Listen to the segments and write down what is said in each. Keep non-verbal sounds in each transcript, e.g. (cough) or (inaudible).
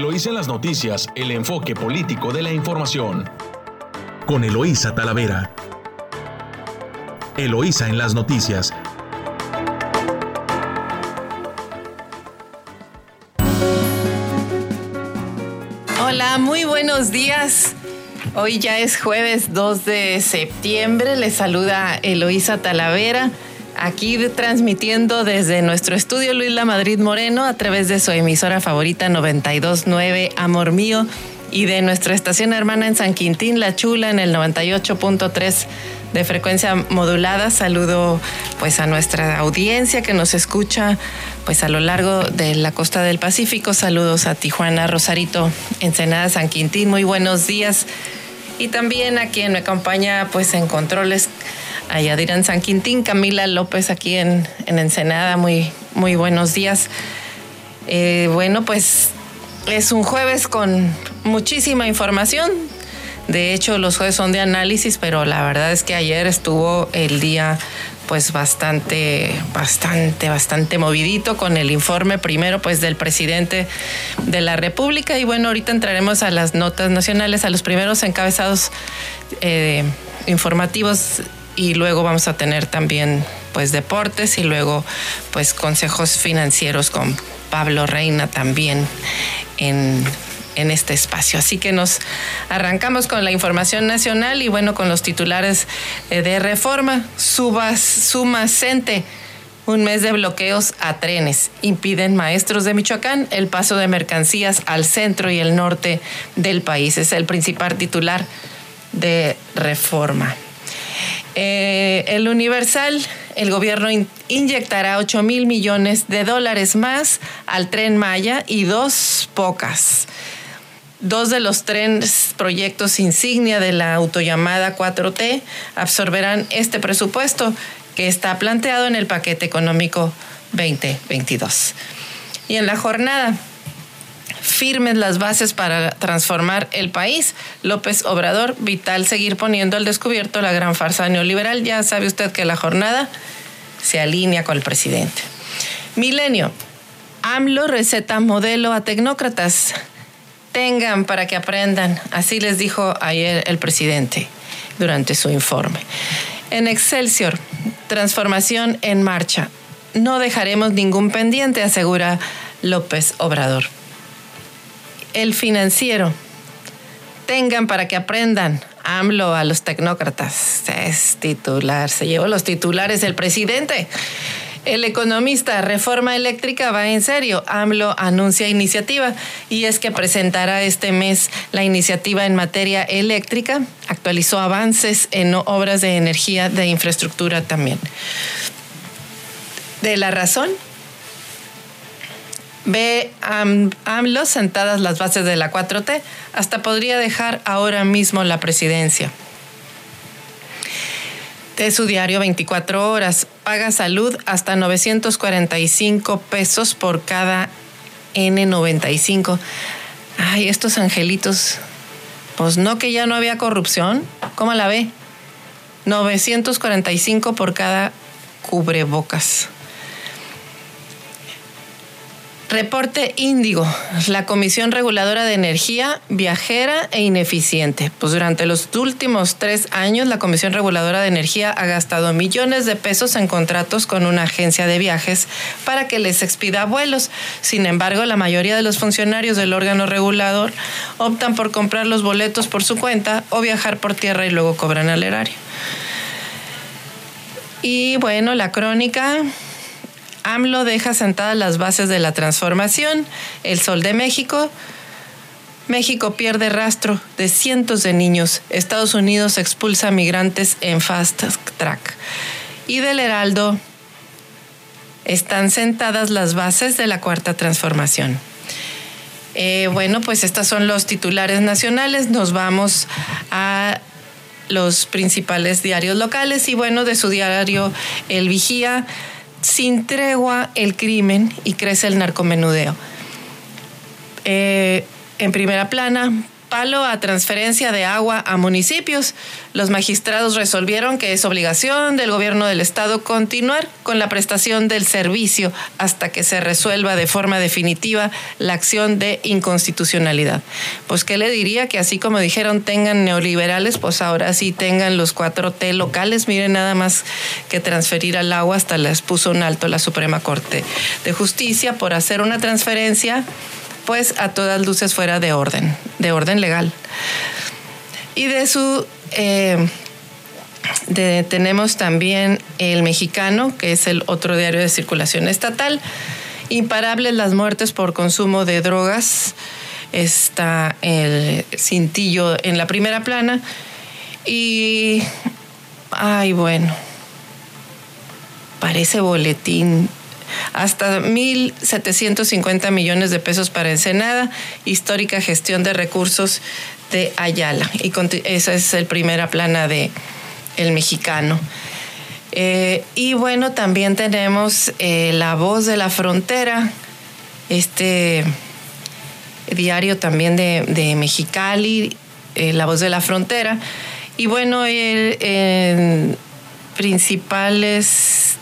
Eloísa en las noticias, el enfoque político de la información. Con Eloísa Talavera. Eloísa en las noticias. Hola, muy buenos días. Hoy ya es jueves 2 de septiembre. Les saluda Eloísa Talavera aquí transmitiendo desde nuestro estudio Luis La Madrid Moreno a través de su emisora favorita 929 Amor Mío y de nuestra estación hermana en San Quintín La Chula en el 98.3 de frecuencia modulada. Saludo pues a nuestra audiencia que nos escucha pues a lo largo de la costa del Pacífico. Saludos a Tijuana, Rosarito, Ensenada, San Quintín. Muy buenos días. Y también a quien me acompaña pues en controles a Yadiran San Quintín, Camila López aquí en, Ensenada. Muy, muy buenos días. Eh, bueno, pues es un jueves con muchísima información. De hecho, los jueves son de análisis, pero la verdad es que ayer estuvo el día pues bastante, bastante, bastante movidito con el informe primero pues del presidente de la República y bueno, ahorita entraremos a las notas nacionales, a los primeros encabezados eh, informativos y luego vamos a tener también pues deportes y luego pues consejos financieros con Pablo Reina también en, en este espacio. Así que nos arrancamos con la información nacional y bueno, con los titulares eh, de reforma. Subas, suma. Un mes de bloqueos a trenes. Impiden maestros de Michoacán el paso de mercancías al centro y el norte del país. Es el principal titular de reforma. Eh, el Universal, el gobierno inyectará 8 mil millones de dólares más al tren Maya y dos pocas. Dos de los tres proyectos insignia de la autollamada 4T absorberán este presupuesto que está planteado en el paquete económico 2022. Y en la jornada, firmes las bases para transformar el país. López Obrador, vital seguir poniendo al descubierto la gran farsa neoliberal. Ya sabe usted que la jornada se alinea con el presidente. Milenio. AMLO receta modelo a tecnócratas. Tengan para que aprendan. Así les dijo ayer el presidente durante su informe. En Excelsior, transformación en marcha. No dejaremos ningún pendiente, asegura López Obrador el financiero. Tengan para que aprendan. AMLO a los tecnócratas. Es titular, se llevó los titulares el presidente. El economista, reforma eléctrica va en serio. AMLO anuncia iniciativa y es que presentará este mes la iniciativa en materia eléctrica. Actualizó avances en obras de energía de infraestructura también. De la razón, Ve AMLO sentadas las bases de la 4T, hasta podría dejar ahora mismo la presidencia. De su diario 24 horas, paga salud hasta 945 pesos por cada N95. Ay, estos angelitos. Pues no que ya no había corrupción. ¿Cómo la ve? 945 por cada cubrebocas. Reporte Índigo, la Comisión Reguladora de Energía Viajera e Ineficiente. Pues durante los últimos tres años, la Comisión Reguladora de Energía ha gastado millones de pesos en contratos con una agencia de viajes para que les expida vuelos. Sin embargo, la mayoría de los funcionarios del órgano regulador optan por comprar los boletos por su cuenta o viajar por tierra y luego cobran al erario. Y bueno, la crónica AMLO deja sentadas las bases de la transformación, el Sol de México. México pierde rastro de cientos de niños. Estados Unidos expulsa migrantes en fast track. Y del Heraldo están sentadas las bases de la cuarta transformación. Eh, bueno, pues estos son los titulares nacionales. Nos vamos a los principales diarios locales y bueno, de su diario El Vigía sin tregua el crimen y crece el narcomenudeo. Eh, en primera plana, palo a transferencia de agua a municipios. Los magistrados resolvieron que es obligación del gobierno del estado continuar con la prestación del servicio hasta que se resuelva de forma definitiva la acción de inconstitucionalidad. Pues qué le diría que así como dijeron tengan neoliberales, pues ahora sí tengan los cuatro T locales. Miren nada más que transferir al agua hasta les puso un alto la Suprema Corte de Justicia por hacer una transferencia pues a todas luces fuera de orden, de orden legal. Y de su... Eh, tenemos también el mexicano, que es el otro diario de circulación estatal. Imparables las muertes por consumo de drogas. Está el cintillo en la primera plana. Y, ay, bueno, parece boletín hasta 1.750 millones de pesos para Ensenada, histórica gestión de recursos de Ayala. Y esa es el primera plana de El Mexicano. Eh, y bueno, también tenemos eh, La Voz de la Frontera, este diario también de, Mexicali, eh, La Voz de la Frontera. Y bueno, el, principales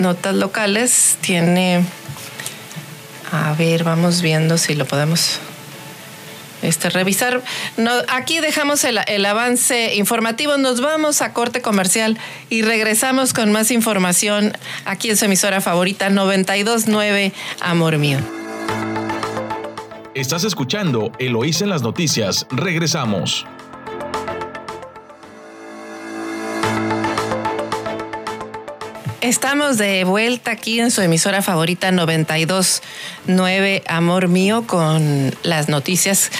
notas locales tiene, a ver, vamos viendo si lo podemos este, revisar. No, aquí dejamos el, el, avance informativo, nos vamos a corte comercial y regresamos con más información aquí en su emisora favorita 929 Amor Mío. Estás escuchando Eloís en las noticias, regresamos. Estamos de vuelta aquí en su emisora favorita 929 Amor Mío con las noticias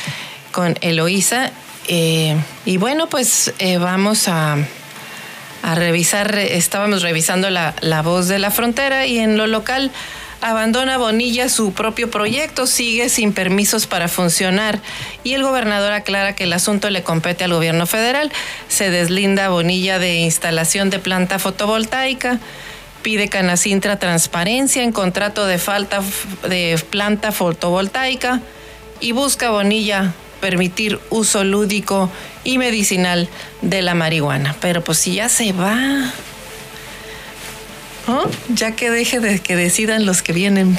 con Eloísa. Eh, y bueno, pues eh, vamos a, a, revisar, estábamos revisando la, la voz de la frontera y en lo local abandona Bonilla su propio proyecto, sigue sin permisos para funcionar y el gobernador aclara que el asunto le compete al gobierno federal. Se deslinda Bonilla de instalación de planta fotovoltaica pide Canacintra transparencia en contrato de falta de planta fotovoltaica y busca Bonilla permitir uso lúdico y medicinal de la marihuana. Pero pues si ya se va, ya que deje de que decidan los que vienen.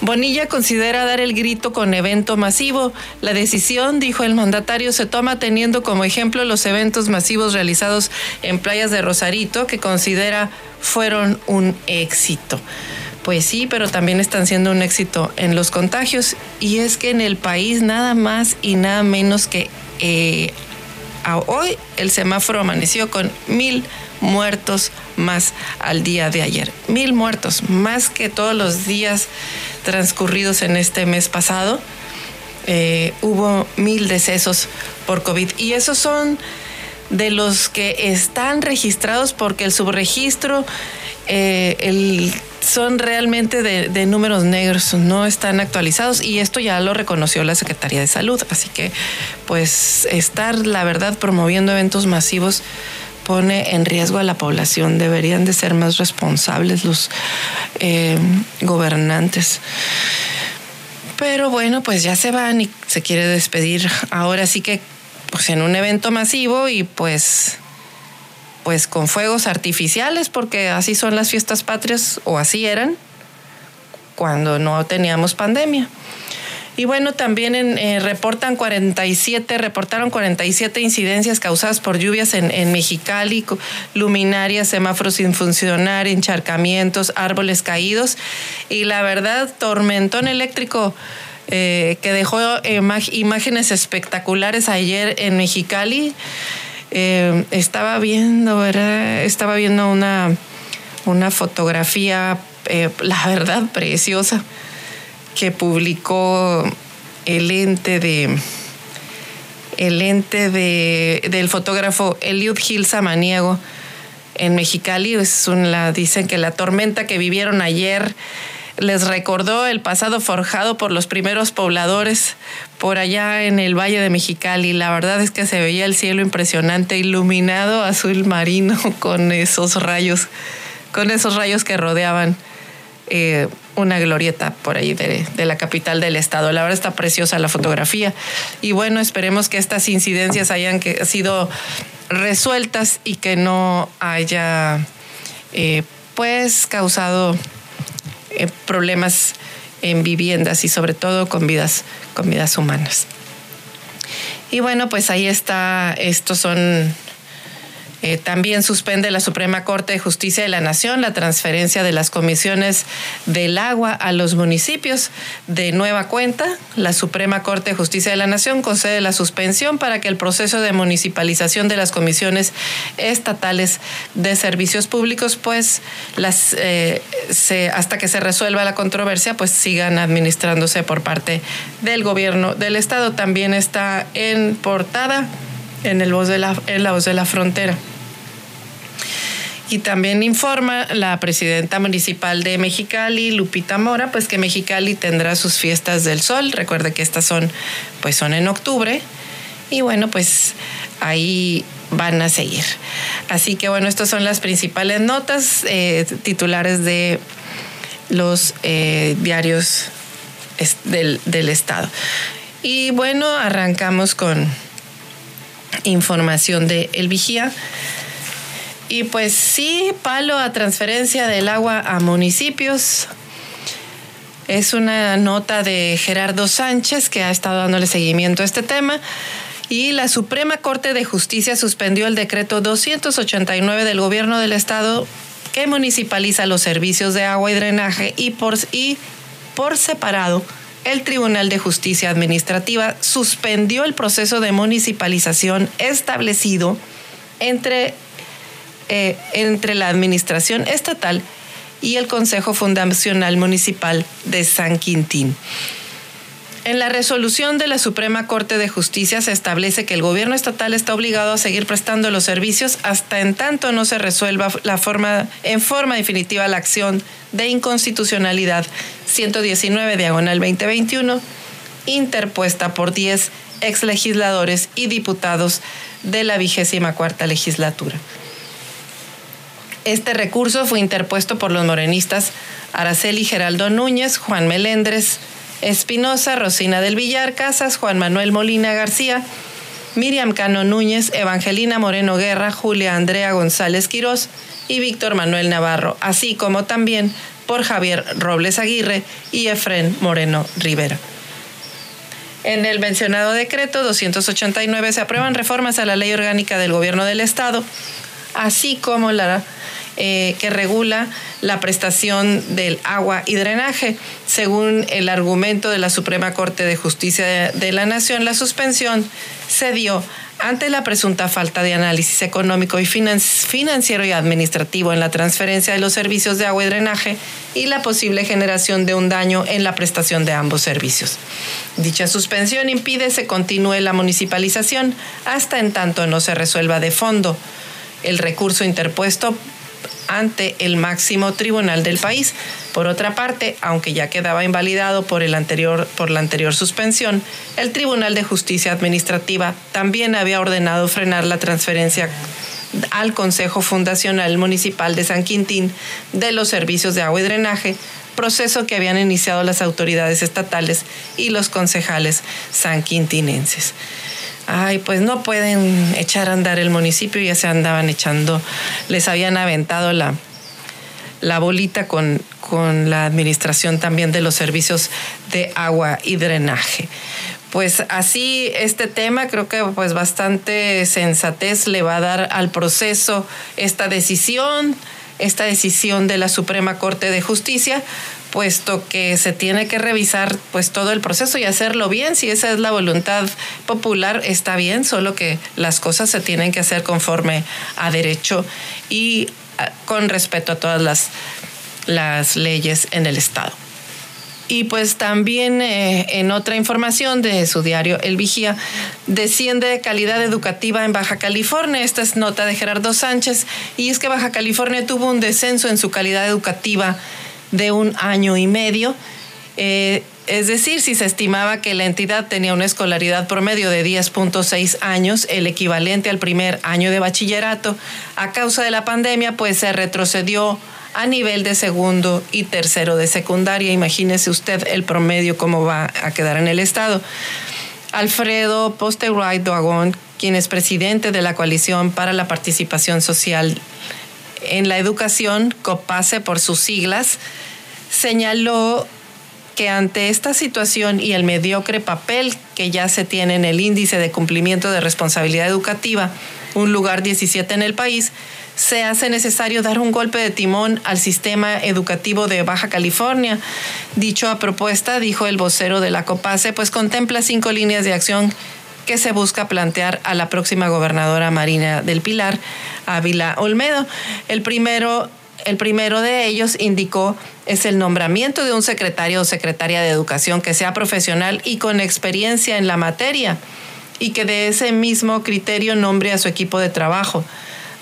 Bonilla considera dar el grito con evento masivo. La decisión, dijo el mandatario, se toma teniendo como ejemplo los eventos masivos realizados en playas de Rosarito, que considera fueron un éxito. Pues sí, pero también están siendo un éxito en los contagios. Y es que en el país nada más y nada menos que eh, hoy el semáforo amaneció con mil muertos más al día de ayer. Mil muertos, más que todos los días transcurridos en este mes pasado. Eh, hubo mil decesos por COVID. Y esos son de los que están registrados porque el subregistro eh, son realmente de, números negros, no están actualizados y esto ya lo reconoció la Secretaría de Salud. Así que, pues, estar, la verdad, promoviendo eventos masivos pone en riesgo a la población. Deberían de ser más responsables los eh, gobernantes. Pero bueno, pues ya se van y se quiere despedir. Ahora sí que pues en un evento masivo y pues pues con fuegos artificiales porque así son las fiestas patrias o así eran cuando no teníamos pandemia. Y bueno, también eh, reportan 47, reportaron 47 incidencias causadas por lluvias en, en, Mexicali, luminarias, semáforos sin funcionar, encharcamientos, árboles caídos y la verdad, tormentón eléctrico. Eh, que dejó imágenes espectaculares ayer en Mexicali. Eh, estaba viendo, ¿verdad? Estaba viendo una, una fotografía, la verdad, preciosa que publicó el ente de el de, del fotógrafo Eliud Gil Samaniego en Mexicali. Es dicen que la tormenta que vivieron ayer les recordó el pasado forjado por los primeros pobladores por allá en el Valle de Mexicali. La verdad es que se veía el cielo impresionante, iluminado azul marino (laughs) con esos rayos, con esos rayos que rodeaban eh, una glorieta por ahí de, la capital del estado. La verdad está preciosa la fotografía. Y bueno, esperemos que estas incidencias hayan sido resueltas y que no haya eh, pues causado eh, problemas en viviendas y sobre todo con vidas, con vidas humanas. Y bueno, pues ahí está, estos son eh, también suspende la Suprema Corte de Justicia de la Nación la transferencia de las comisiones del agua a los municipios. De nueva cuenta, la Suprema Corte de Justicia de la Nación concede la suspensión para que el proceso de municipalización de las comisiones estatales de servicios públicos, pues las, eh, hasta que se resuelva la controversia, pues sigan administrándose por parte del gobierno del Estado. También está en portada en, el voz de la, en la voz de la frontera. Y también informa la presidenta municipal de Mexicali, Lupita Mora, pues que Mexicali tendrá sus fiestas del sol. Recuerde que estas son, pues son en octubre. Y bueno, pues ahí van a seguir. Así que bueno, estas son las principales notas eh, titulares de los eh, diarios del, del Estado. Y bueno, arrancamos con información de El Vigía. Y pues sí, palo a transferencia del agua a municipios. Es una nota de Gerardo Sánchez que ha estado dándole seguimiento a este tema. Y la Suprema Corte de Justicia suspendió el decreto 289 del gobierno del estado que municipaliza los servicios de agua y drenaje y por, y por separado el Tribunal de Justicia Administrativa suspendió el proceso de municipalización establecido entre eh, entre la Administración Estatal y el Consejo Fundacional Municipal de San Quintín. En la resolución de la Suprema Corte de Justicia se establece que el gobierno estatal está obligado a seguir prestando los servicios hasta en tanto no se resuelva la forma, en forma definitiva la acción de inconstitucionalidad 119 diagonal 2021 interpuesta por 10 exlegisladores y diputados de la vigésima cuarta legislatura. Este recurso fue interpuesto por los morenistas Araceli Geraldo Núñez, Juan Melendres Espinosa, Rosina del Villar Casas, Juan Manuel Molina García, Miriam Cano Núñez, Evangelina Moreno Guerra, Julia Andrea González Quirós y Víctor Manuel Navarro, así como también por Javier Robles Aguirre y Efren Moreno Rivera. En el mencionado decreto 289 se aprueban reformas a la ley orgánica del gobierno del Estado, así como la eh, que regula la prestación del agua y drenaje. Según el argumento de la Suprema Corte de Justicia de, la Nación, la suspensión se dio ante la presunta falta de análisis económico y financiero y administrativo en la transferencia de los servicios de agua y drenaje y la posible generación de un daño en la prestación de ambos servicios. Dicha suspensión impide se continúe la municipalización hasta en tanto no se resuelva de fondo el recurso interpuesto ante el máximo tribunal del país. Por otra parte, aunque ya quedaba invalidado por, el anterior, por la anterior suspensión, el Tribunal de Justicia Administrativa también había ordenado frenar la transferencia al Consejo Fundacional Municipal de San Quintín de los servicios de agua y drenaje, proceso que habían iniciado las autoridades estatales y los concejales sanquintinenses ay, pues no pueden echar a andar el municipio, ya se andaban echando, les habían aventado la, la bolita con, con la administración también de los servicios de agua y drenaje. Pues así este tema creo que pues bastante sensatez le va a dar al proceso esta decisión, esta decisión de la Suprema Corte de Justicia, puesto que se tiene que revisar pues todo el proceso y hacerlo bien. Si esa es la voluntad popular, está bien, solo que las cosas se tienen que hacer conforme a derecho y ah, con respeto a todas las, las leyes en el Estado. Y pues también eh, en otra información de su diario El Vigía, desciende de calidad educativa en Baja California. Esta es nota de Gerardo Sánchez. Y es que Baja California tuvo un descenso en su calidad educativa de un año y medio. Eh, es decir, si se estimaba que la entidad tenía una escolaridad promedio de 10.6 años, el equivalente al primer año de bachillerato, a causa de la pandemia, pues se retrocedió a nivel de segundo y tercero de secundaria. Imagínese usted el promedio cómo va a quedar en el estado. Alfredo Posterwright Doagón, quien es presidente de la Coalición para la Participación Social en la Educación, COPASE por sus siglas, señaló que ante esta situación y el mediocre papel que ya se tiene en el índice de cumplimiento de responsabilidad educativa, un lugar 17 en el país, se hace necesario dar un golpe de timón al sistema educativo de Baja California. Dicho a propuesta, dijo el vocero de la COPASE, pues contempla cinco líneas de acción que se busca plantear a la próxima gobernadora Marina del Pilar, Ávila Olmedo. El primero el primero de ellos indicó es el nombramiento de un secretario o secretaria de educación que sea profesional y con experiencia en la materia y que de ese mismo criterio nombre a su equipo de trabajo.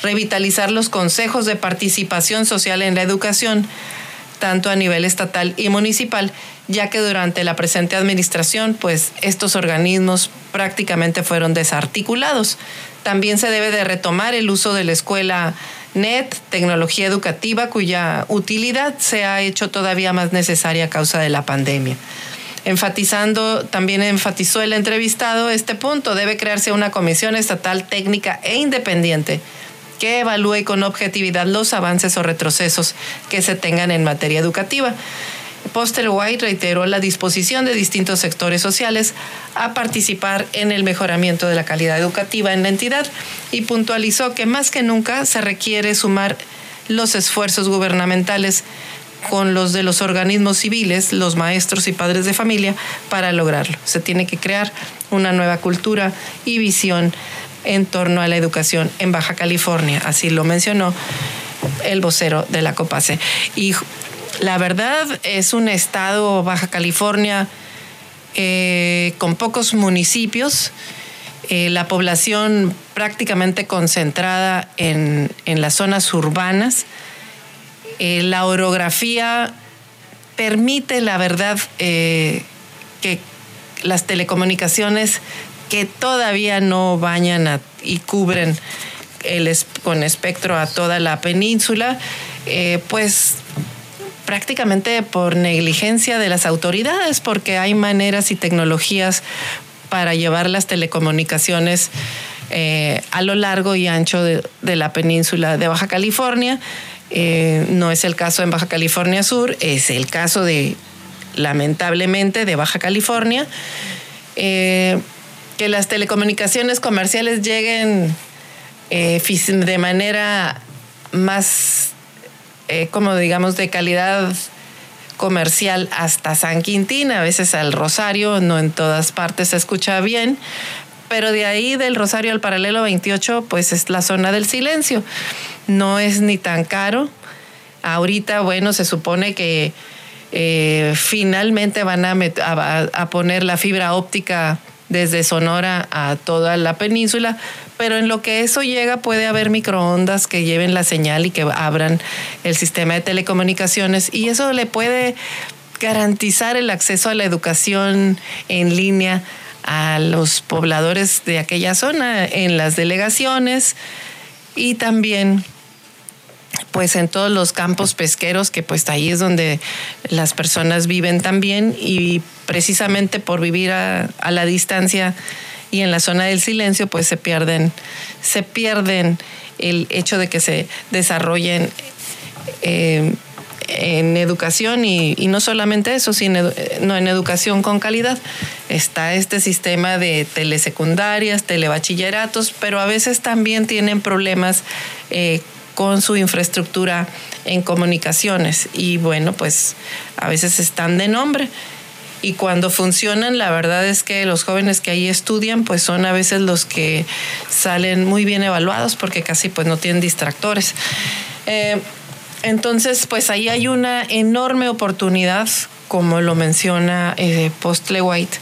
Revitalizar los consejos de participación social en la educación, tanto a nivel estatal y municipal, ya que durante la presente administración, pues estos organismos prácticamente fueron desarticulados. También se debe de retomar el uso de la escuela NET, tecnología educativa cuya utilidad se ha hecho todavía más necesaria a causa de la pandemia. Enfatizando, también enfatizó el entrevistado este punto, debe crearse una comisión estatal técnica e independiente que evalúe con objetividad los avances o retrocesos que se tengan en materia educativa. Poster White reiteró la disposición de distintos sectores sociales a participar en el mejoramiento de la calidad educativa en la entidad y puntualizó que más que nunca se requiere sumar los esfuerzos gubernamentales con los de los organismos civiles, los maestros y padres de familia, para lograrlo. Se tiene que crear una nueva cultura y visión en torno a la educación en Baja California, así lo mencionó el vocero de la COPACE. Y la verdad es un estado, Baja California, eh, con pocos municipios, eh, la población prácticamente concentrada en, las zonas urbanas. Eh, la orografía permite, la verdad, que las telecomunicaciones que todavía no bañan y cubren con espectro a toda la península, pues prácticamente por negligencia de las autoridades, porque hay maneras y tecnologías para llevar las telecomunicaciones eh, a lo largo y ancho de, la península de Baja California. Eh, no es el caso en Baja California Sur, es el caso de, lamentablemente, de Baja California. Eh, que las telecomunicaciones comerciales lleguen de manera más eh, como digamos, de calidad comercial hasta San Quintín, a veces al Rosario, no en todas partes se escucha bien, pero de ahí del Rosario al paralelo 28, pues es la zona del silencio. No es ni tan caro. Ahorita, bueno, se supone que eh, finalmente van a, a poner la fibra óptica desde Sonora a toda la península, pero en lo que eso llega puede haber microondas que lleven la señal y que abran el sistema de telecomunicaciones y eso le puede garantizar el acceso a la educación en línea a los pobladores de aquella zona en las delegaciones y también pues en todos los campos pesqueros, que pues ahí es donde las personas viven también y precisamente por vivir a, la distancia y en la zona del silencio, pues se pierden, se pierden el hecho de que se desarrollen eh, en educación y, no solamente eso, sino no, en educación con calidad. Está este sistema de telesecundarias, telebachilleratos, pero a veces también tienen problemas eh, con su infraestructura en comunicaciones y bueno, pues a veces están de nombre. Y cuando funcionan, la verdad es que los jóvenes que ahí estudian, pues son a veces los que salen muy bien evaluados porque casi pues no tienen distractores. Eh, entonces, pues ahí hay una enorme oportunidad, como lo menciona eh, Postle White,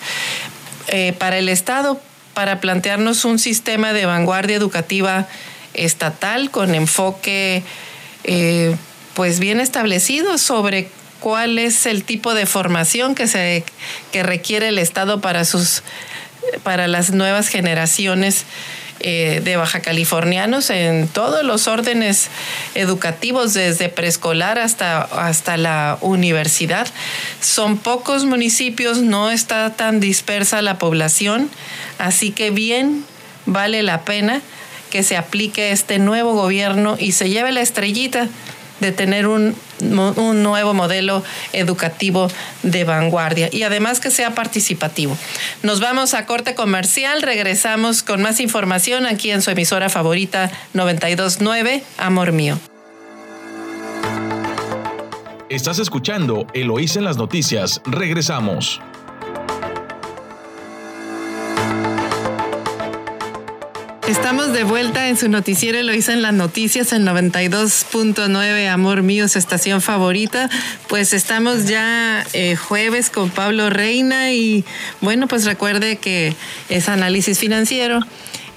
eh, para el Estado, para plantearnos un sistema de vanguardia educativa estatal con enfoque eh, pues bien establecido sobre cuál es el tipo de formación que se que requiere el Estado para sus para las nuevas generaciones eh, de baja californianos en todos los órdenes educativos, desde preescolar hasta, hasta la universidad. Son pocos municipios, no está tan dispersa la población, así que bien vale la pena que se aplique este nuevo gobierno y se lleve la estrellita de tener un, un, nuevo modelo educativo de vanguardia y además que sea participativo. Nos vamos a corte comercial, regresamos con más información aquí en su emisora favorita 929, Amor Mío. Estás escuchando Eloís en las noticias, regresamos. Estamos de vuelta en su noticiero, lo hice en las noticias en 92.9, Amor Mío, su estación favorita. Pues estamos ya eh, jueves con Pablo Reina y bueno, pues recuerde que es análisis financiero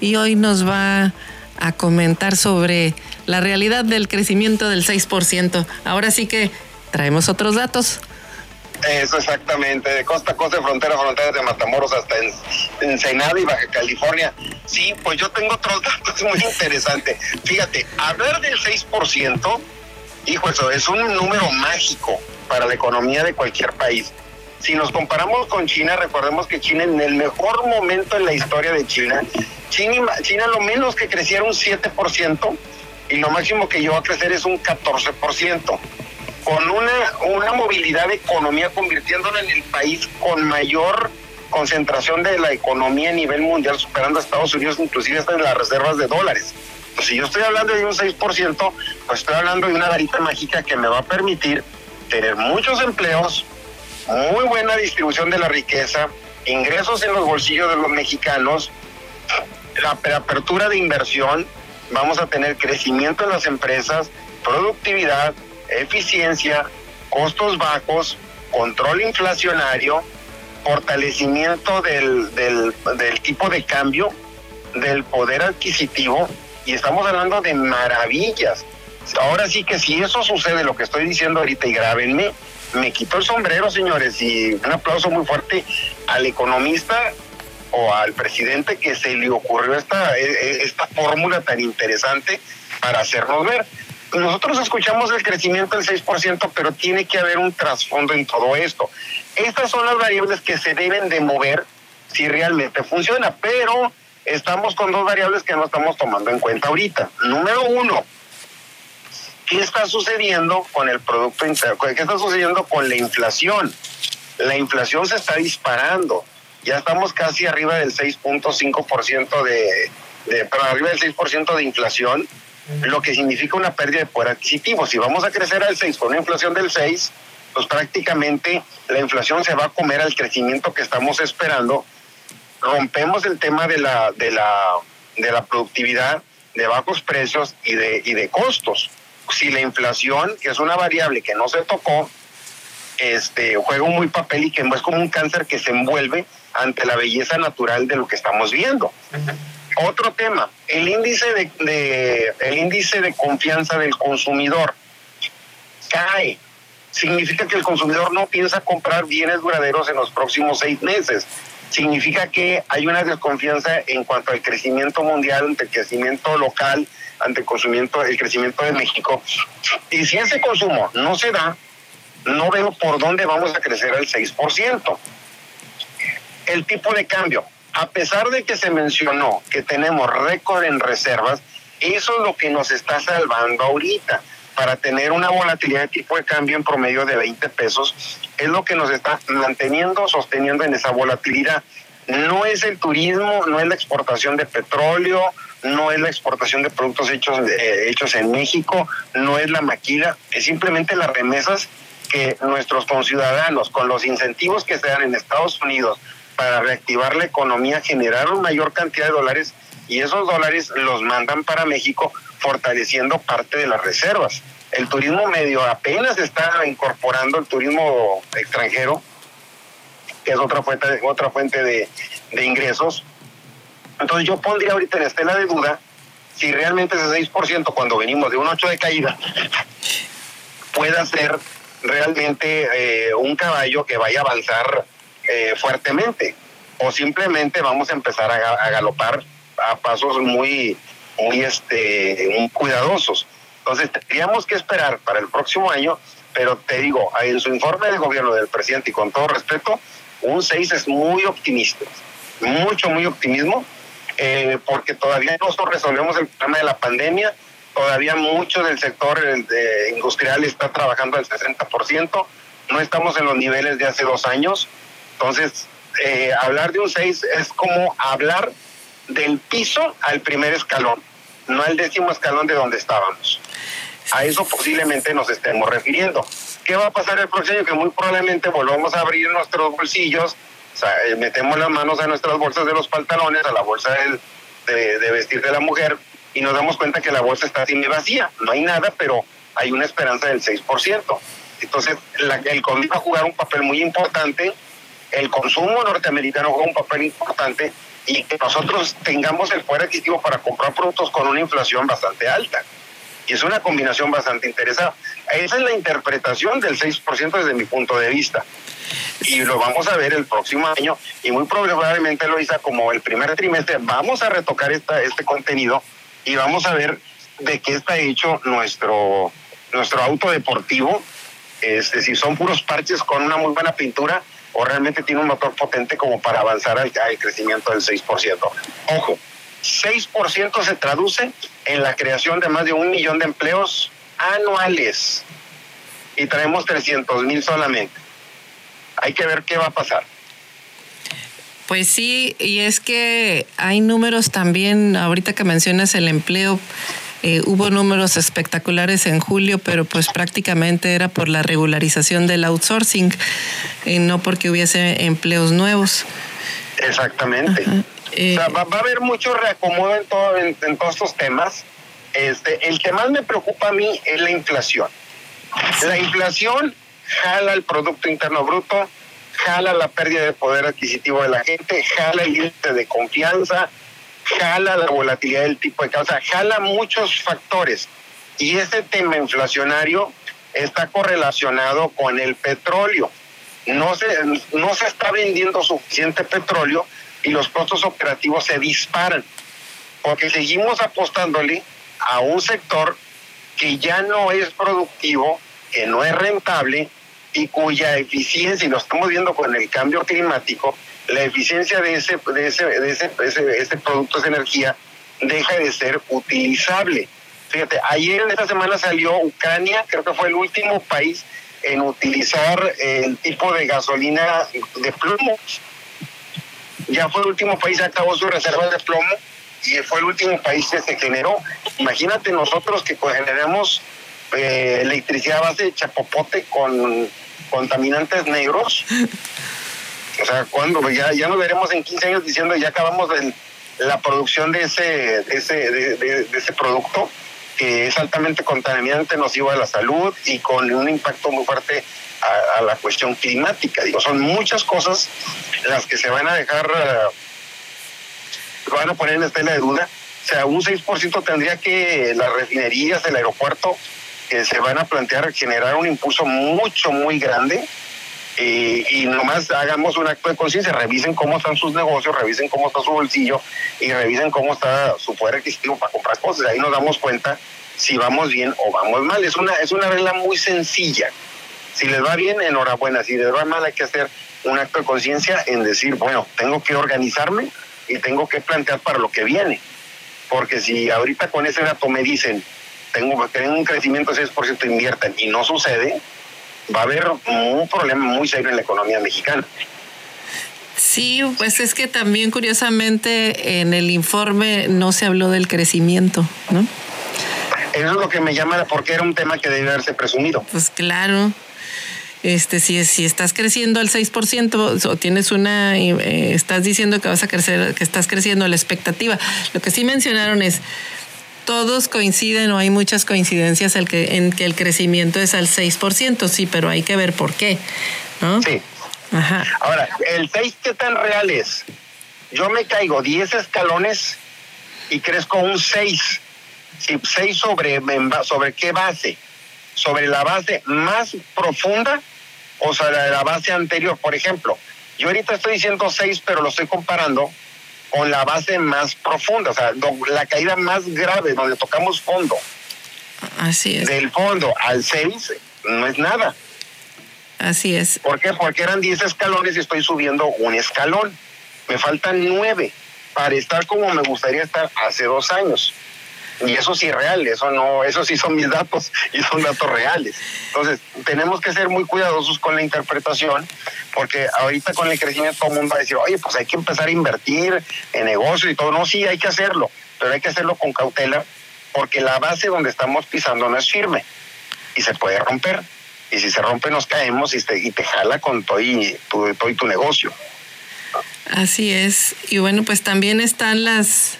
y hoy nos va a comentar sobre la realidad del crecimiento del 6%. Ahora sí que traemos otros datos. Eso exactamente, de costa a costa, de frontera a frontera, de Matamoros hasta en Ensenada y Baja California. Sí, pues yo tengo otros (laughs) datos muy interesantes. Fíjate, hablar del 6%, hijo, eso es un número mágico para la economía de cualquier país. Si nos comparamos con China, recordemos que China en el mejor momento en la historia de China, China, China lo menos que creciera un 7% y lo máximo que llegó a crecer es un 14% con una, una movilidad de economía, convirtiéndola en el país con mayor concentración de la economía a nivel mundial, superando a Estados Unidos, inclusive hasta en las reservas de dólares. Pues si yo estoy hablando de un 6%, pues estoy hablando de una varita mágica que me va a permitir tener muchos empleos, muy buena distribución de la riqueza, ingresos en los bolsillos de los mexicanos, la apertura de inversión, vamos a tener crecimiento en las empresas, productividad, eficiencia, costos bajos, control inflacionario, fortalecimiento del, del, tipo de cambio, del poder adquisitivo, y estamos hablando de maravillas. Ahora sí que si eso sucede, lo que estoy diciendo ahorita, y grábenme, me quito el sombrero, señores, y un aplauso muy fuerte al economista o al presidente que se le ocurrió esta, e, e, esta fórmula tan interesante para hacernos ver nosotros escuchamos el crecimiento del 6%, pero tiene que haber un trasfondo en todo esto. Estas son las variables que se deben de mover si realmente funciona, pero estamos con dos variables que no estamos tomando en cuenta ahorita. Número uno, ¿qué está sucediendo con el Producto Interno? ¿Qué está sucediendo con la inflación? La inflación se está disparando. Ya estamos casi arriba del 6.5% de, de, pero arriba del 6% de inflación lo que significa una pérdida de poder adquisitivo. Si vamos a crecer al 6 con una inflación del 6, pues prácticamente la inflación se va a comer al crecimiento que estamos esperando. Rompemos el tema de la, de la, de la productividad, de bajos precios y de, y de costos. Si la inflación, que es una variable que no se tocó, este, juega un muy papel y que es como un cáncer que se envuelve ante la belleza natural de lo que estamos viendo. Otro tema, el índice de, el índice de confianza del consumidor cae. Significa que el consumidor no piensa comprar bienes duraderos en los próximos seis meses. Significa que hay una desconfianza en cuanto al crecimiento mundial, ante el crecimiento local, ante el, crecimiento, el crecimiento de México. Y si ese consumo no se da, no veo por dónde vamos a crecer al 6%. El tipo de cambio a pesar de que se mencionó que tenemos récord en reservas, eso es lo que nos está salvando ahorita para tener una volatilidad de tipo de cambio en promedio de 20 pesos, es lo que nos está manteniendo, sosteniendo en esa volatilidad. No es el turismo, no es la exportación de petróleo, no es la exportación de productos hechos, eh, hechos en México, no es la maquila, es simplemente las remesas que nuestros conciudadanos, con los incentivos que se dan en Estados Unidos, para reactivar la economía, generaron mayor cantidad de dólares y esos dólares los mandan para México fortaleciendo parte de las reservas. El turismo medio apenas está incorporando el turismo extranjero, que es otra fuente, otra fuente de, de ingresos. Entonces yo pondría ahorita en estela de duda si realmente ese 6% cuando venimos de un 8 de caída pueda ser realmente eh, un caballo que vaya a avanzar eh, fuertemente o simplemente vamos a empezar a, galopar a pasos muy, muy, este, muy cuidadosos. Entonces, tendríamos que esperar para el próximo año, pero te digo, en su informe de gobierno del presidente, y con todo respeto, un 6 es muy optimista, mucho, muy optimismo, eh, porque todavía no resolvemos el problema de la pandemia, todavía mucho del sector industrial está trabajando al 60%, no estamos en los niveles de hace dos años, entonces eh, hablar de un 6 es como hablar del piso al primer escalón, no al décimo escalón de donde estábamos. A eso posiblemente nos estemos refiriendo. ¿Qué va a pasar el próximo año? Que muy probablemente volvamos a abrir nuestros bolsillos, o sea, eh, metemos las manos a nuestras bolsas de los pantalones, a la bolsa de, de, vestir de la mujer, y nos damos cuenta que la bolsa está así vacía. No hay nada, pero hay una esperanza del 6%. Entonces, la, el COVID va a jugar un papel muy importante, el consumo norteamericano juega un papel importante, y que nosotros tengamos el poder adquisitivo para comprar productos con una inflación bastante alta. Y es una combinación bastante interesante. Esa es la interpretación del 6% desde mi punto de vista. Y lo vamos a ver el próximo año y muy probablemente, lo hizo como el primer trimestre, vamos a retocar esta, este contenido y vamos a ver de qué está hecho nuestro, nuestro auto deportivo. Es decir, son puros parches con una muy buena pintura o realmente tiene un motor potente como para avanzar al, crecimiento del 6%. Ojo, 6% se traduce en la creación de más de un millón de empleos anuales y traemos 300 mil solamente. Hay que ver qué va a pasar. Pues sí, y es que hay números también, ahorita que mencionas el empleo, eh, hubo números espectaculares en julio, pero pues prácticamente era por la regularización del outsourcing y no porque hubiese empleos nuevos. Exactamente. Eh, va, a haber mucho reacomodo en, todo, en, todos estos temas. Este, el que más me preocupa a mí es la inflación. La inflación jala el Producto Interno Bruto, jala la pérdida de poder adquisitivo de la gente, jala el índice de confianza, jala la volatilidad del tipo de causa, jala muchos factores. Y ese tema inflacionario está correlacionado con el petróleo. No se, no se está vendiendo suficiente petróleo y los costos operativos se disparan, porque seguimos apostándole a un sector que ya no es productivo, que no es rentable y cuya eficiencia, y lo estamos viendo con el cambio climático, la eficiencia de ese, de ese, de ese, ese, ese producto de energía deja de ser utilizable. Fíjate, ayer en esta semana salió Ucrania, creo que fue el último país en utilizar el tipo de gasolina de plomo. Ya fue el último país que acabó su reserva de plomo y fue el último país que se generó. Imagínate nosotros que generamos eh, electricidad a base de chapopote con contaminantes negros. O sea, cuando ya, ya nos veremos en 15 años diciendo ya acabamos la producción de ese, de ese, de, ese producto que es altamente contaminante, nocivo a la salud y con un impacto muy fuerte a, la cuestión climática. Digo, son muchas cosas las que se van a dejar, van a poner en estela de duda. O sea, un 6% tendría que las refinerías, el aeropuerto, que se van a plantear generar un impulso mucho, muy grande. Y nomás hagamos un acto de conciencia, revisen cómo están sus negocios, revisen cómo está su bolsillo y revisen cómo está su poder adquisitivo para comprar cosas. Ahí nos damos cuenta si vamos bien o vamos mal. Es una, es una regla muy sencilla. Si les va bien, enhorabuena. Si les va mal, hay que hacer un acto de conciencia en decir, bueno, tengo que organizarme y tengo que plantear para lo que viene. Porque si ahorita con ese dato me dicen, tengo, tener un crecimiento de 6% invierten y no sucede, va a haber un problema muy serio en la economía mexicana. Sí, pues es que también curiosamente en el informe no se habló del crecimiento, ¿no? Eso es lo que me llama, porque era un tema que debe haberse presumido. Pues claro. Este, si, si estás creciendo al 6% o tienes una, eh, estás diciendo que vas a crecer, que estás creciendo la expectativa. Lo que sí mencionaron es, todos coinciden o hay muchas coincidencias en que, en que el crecimiento es al 6%, sí, pero hay que ver por qué, ¿no? Sí. Ajá. Ahora, ¿el 6 qué tan real es? Yo me caigo 10 escalones y crezco un 6. ¿6 sobre, sobre qué base? ¿Sobre la base más profunda o sobre la base anterior? Por ejemplo, yo ahorita estoy diciendo 6, pero lo estoy comparando con la base más profunda, o sea, la caída más grave, donde tocamos fondo. Así es. Del fondo al 6 no es nada. Así es. ¿Por qué? Porque eran 10 escalones y estoy subiendo un escalón. Me faltan 9 para estar como me gustaría estar hace dos años. Y eso es real, eso no, eso sí son mis datos y son datos reales. Entonces, tenemos que ser muy cuidadosos con la interpretación, porque ahorita con el crecimiento todo el mundo va a decir, oye, pues hay que empezar a invertir en negocio y todo. No, sí, hay que hacerlo, pero hay que hacerlo con cautela, porque la base donde estamos pisando no es firme y se puede romper. Y si se rompe, nos caemos y te, y te jala con todo y tu, todo y tu negocio. Así es. Y bueno, pues también están las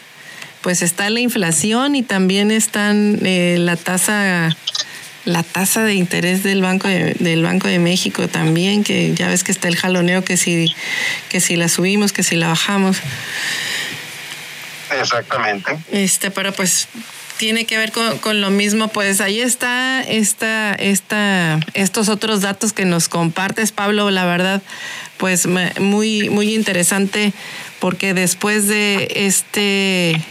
pues está la inflación y también están eh, la tasa la tasa de interés del banco de, del banco de México también que ya ves que está el jaloneo que si que si la subimos que si la bajamos. Exactamente. Este pero pues tiene que ver con, con, lo mismo, pues ahí está esta, esta, estos otros datos que nos compartes, Pablo, la verdad, pues muy, muy interesante, porque después de este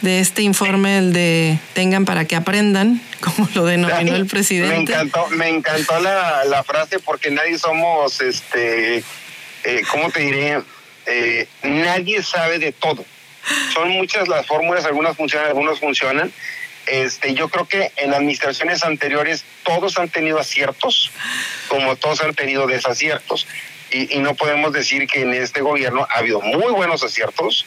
de este informe, el de tengan para que aprendan, (laughs) como lo denominó el (laughs) presidente. Me encantó, me encantó la, la frase porque nadie somos, este, eh, ¿cómo te diré? Eh, nadie sabe de todo. Son muchas las fórmulas, algunas funcionan, algunas funcionan. Este, yo creo que en administraciones anteriores todos han tenido aciertos, como todos han tenido desaciertos. Y, y no podemos decir que en este gobierno ha habido muy buenos aciertos,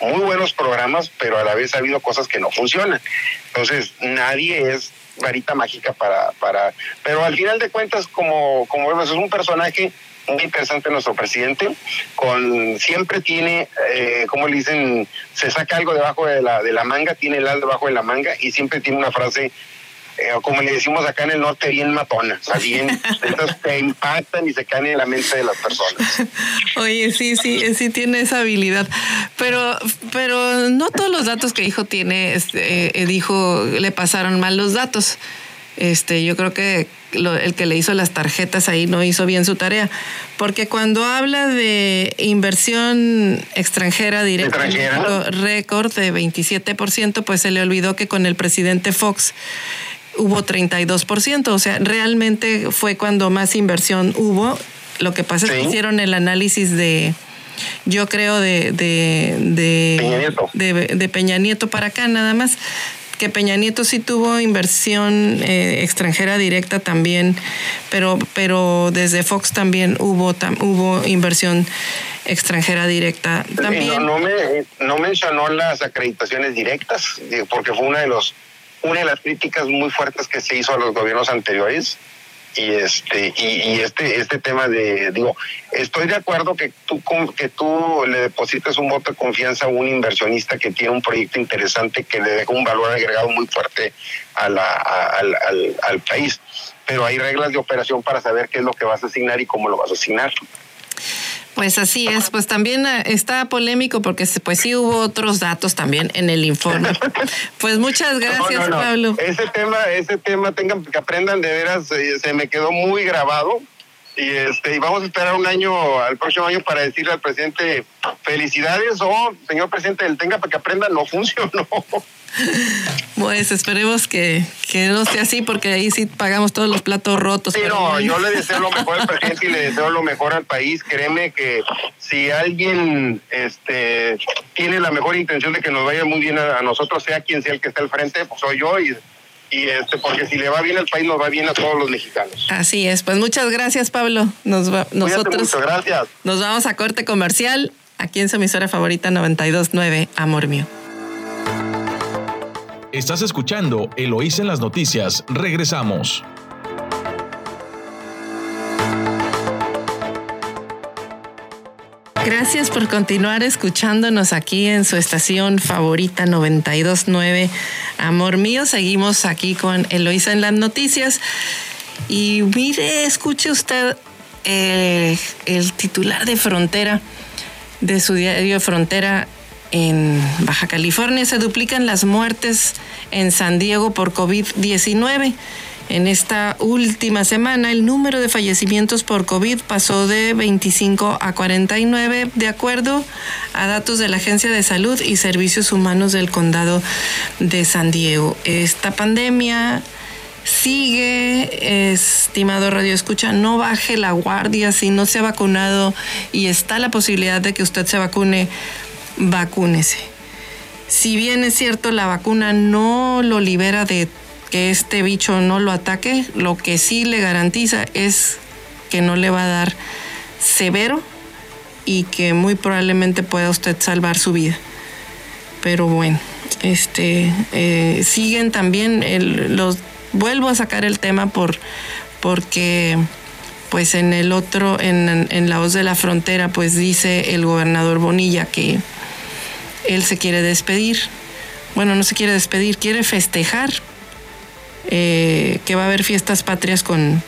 muy buenos programas, pero a la vez ha habido cosas que no funcionan. Entonces, nadie es varita mágica para, para, pero al final de cuentas, como, como vemos, es un personaje muy interesante nuestro presidente, con siempre tiene, eh, como le dicen, se saca algo debajo de la, de la manga, tiene el al debajo de la manga y siempre tiene una frase eh, como le decimos acá en el norte, bien matona, o sea, bien, (laughs) entonces te impactan y se caen en la mente de las personas. (laughs) Oye, sí, sí, sí tiene esa habilidad, pero, pero no todos los datos que dijo tiene, este, eh, dijo, le pasaron mal los datos. Este, yo creo que el que le hizo las tarjetas ahí no hizo bien su tarea, porque cuando habla de inversión extranjera directa, récord de 27%, pues se le olvidó que con el presidente Fox hubo 32%, o sea, realmente fue cuando más inversión hubo. Lo que pasa es que hicieron el análisis de, yo creo, de, de, de, Peña Nieto. de, Peña Nieto para acá nada más que Peña Nieto sí tuvo inversión eh, extranjera directa también, pero, pero desde Fox también hubo, hubo inversión extranjera directa. También. No, me, no mencionó las acreditaciones directas, porque fue una de los una de las críticas muy fuertes que se hizo a los gobiernos anteriores y este y, este este tema de digo estoy de acuerdo que tú que tú le deposites un voto de confianza a un inversionista que tiene un proyecto interesante que le deja un valor agregado muy fuerte a la, al, al país. Pero hay reglas de operación para saber qué es lo que vas a asignar y cómo lo vas a asignar pues así es, pues también eh, está polémico porque pues sí hubo otros datos también en el informe. (laughs) Pues muchas gracias, Pablo. Ese tema, ese tema tengan que aprendan de veras, eh, se me quedó muy grabado y este y vamos a esperar un año al próximo año para decirle al presidente felicidades o señor presidente el tenga para que aprenda no (laughs) funcionó pues esperemos que, que, no sea así, porque ahí sí pagamos todos los platos rotos. Sí, no, yo le deseo lo mejor al (laughs) presidente y le deseo lo mejor al país. Créeme que si alguien este, tiene la mejor intención de que nos vaya muy bien a, nosotros, sea quien sea el que esté al frente, pues soy yo y y este porque si le va bien al país nos va bien a todos los mexicanos. Así es, pues muchas gracias Pablo. Nos va, nosotros gracias. nos vamos a corte comercial aquí en su emisora favorita 929 Amor mío. Estás escuchando Eloís en las noticias. Regresamos. Gracias por continuar escuchándonos aquí en su estación favorita 929 Amor Mío. Seguimos aquí con Eloísa en las noticias. Y mire, escuche usted eh, el titular de Frontera, de su diario Frontera, en Baja California se duplican las muertes en San Diego por COVID-19 En esta última semana, el número de fallecimientos por COVID pasó de 25 a 49, de acuerdo a datos de la Agencia de Salud y Servicios Humanos del Condado de San Diego. Esta pandemia sigue, estimado Radio Escucha, no baje la guardia si no se ha vacunado y está la posibilidad de que usted se vacune, vacúnese. Si bien es cierto, la vacuna no lo libera de que este bicho no lo ataque, lo que sí le garantiza es que no le va a dar severo y que muy probablemente pueda usted salvar su vida. Pero bueno, este eh, siguen también los vuelvo a sacar el tema por porque pues en el otro en, en la voz de la frontera pues dice el gobernador Bonilla que él se quiere despedir bueno no se quiere despedir quiere festejar eh, que va a haber fiestas patrias con,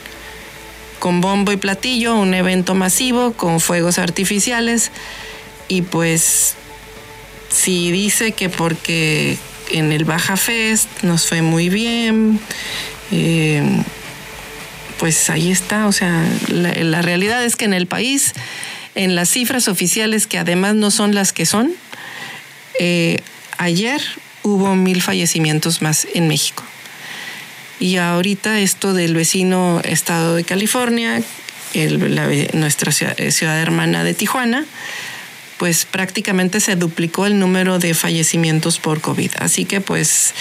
con bombo y platillo, un evento masivo con fuegos artificiales y pues si dice que porque en el Baja Fest nos fue muy bien, eh, pues ahí está, o sea, la, realidad es que en el país, en las cifras oficiales que además no son las que son, eh, ayer hubo mil fallecimientos más en México. Y ahorita esto del vecino estado de California, nuestra eh, ciudad, hermana de Tijuana, pues prácticamente se duplicó el número de fallecimientos por COVID. Así que pues,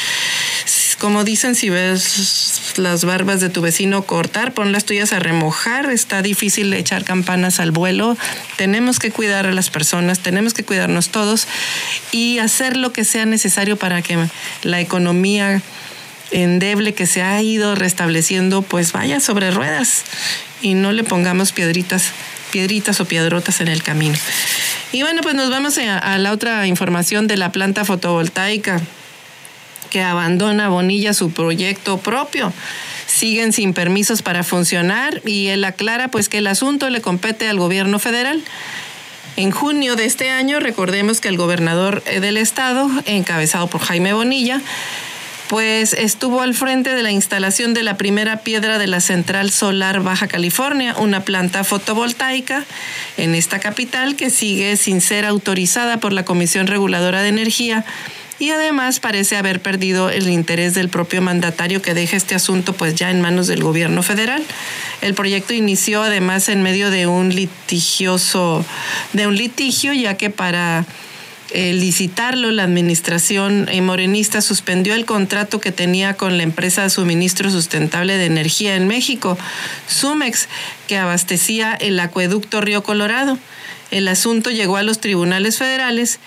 como dicen, si ves las barbas de tu vecino cortar, pon las tuyas a remojar. Está difícil echar campanas al vuelo. Tenemos que cuidar a las personas, tenemos que cuidarnos todos y hacer lo que sea necesario para que la economía endeble que se ha ido restableciendo, pues vaya sobre ruedas y no le pongamos piedritas, piedritas o piedrotas en el camino. Y bueno, pues nos vamos a, la otra información de la planta fotovoltaica que abandona Bonilla su proyecto propio. Siguen sin permisos para funcionar y él aclara pues que el asunto le compete al gobierno federal. En junio de este año, recordemos que el gobernador del estado, encabezado por Jaime Bonilla, pues estuvo al frente de la instalación de la primera piedra de la Central Solar Baja California, una planta fotovoltaica en esta capital que sigue sin ser autorizada por la Comisión Reguladora de Energía y además parece haber perdido el interés del propio mandatario que deja este asunto pues ya en manos del gobierno federal. El proyecto inició además en medio de un litigioso de un litigio ya que para eh, licitarlo, la administración eh, morenista suspendió el contrato que tenía con la empresa de suministro sustentable de energía en México, Sumex, que abastecía el acueducto Río Colorado. El asunto llegó a los tribunales federales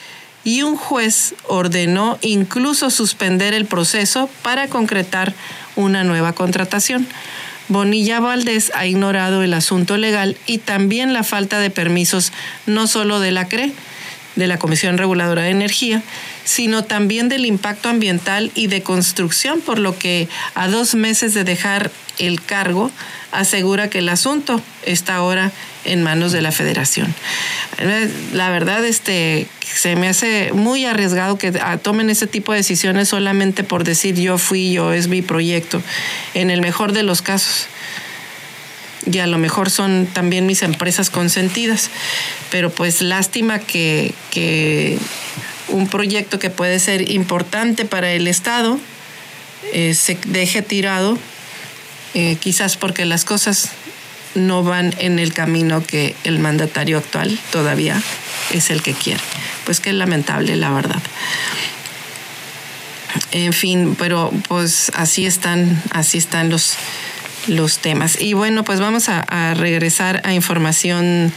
y un juez ordenó incluso suspender el proceso para concretar una nueva contratación. Bonilla Valdés ha ignorado el asunto legal y también la falta de permisos no solo de la CRE, de la Comisión Reguladora de Energía, sino también del impacto ambiental y de construcción, por lo que a dos meses de dejar el cargo, asegura que el asunto está ahora en manos de la federación. La verdad, este, se me hace muy arriesgado que tomen ese tipo de decisiones solamente por decir yo fui, yo es mi proyecto, en el mejor de los casos y a lo mejor son también mis empresas consentidas. Pero pues lástima que, un proyecto que puede ser importante para el Estado eh, se deje tirado, eh, quizás porque las cosas no van en el camino que el mandatario actual todavía es el que quiere. Pues que lamentable, la verdad. En fin, pero pues así están, así están los, los temas. Y bueno, pues vamos a, regresar a información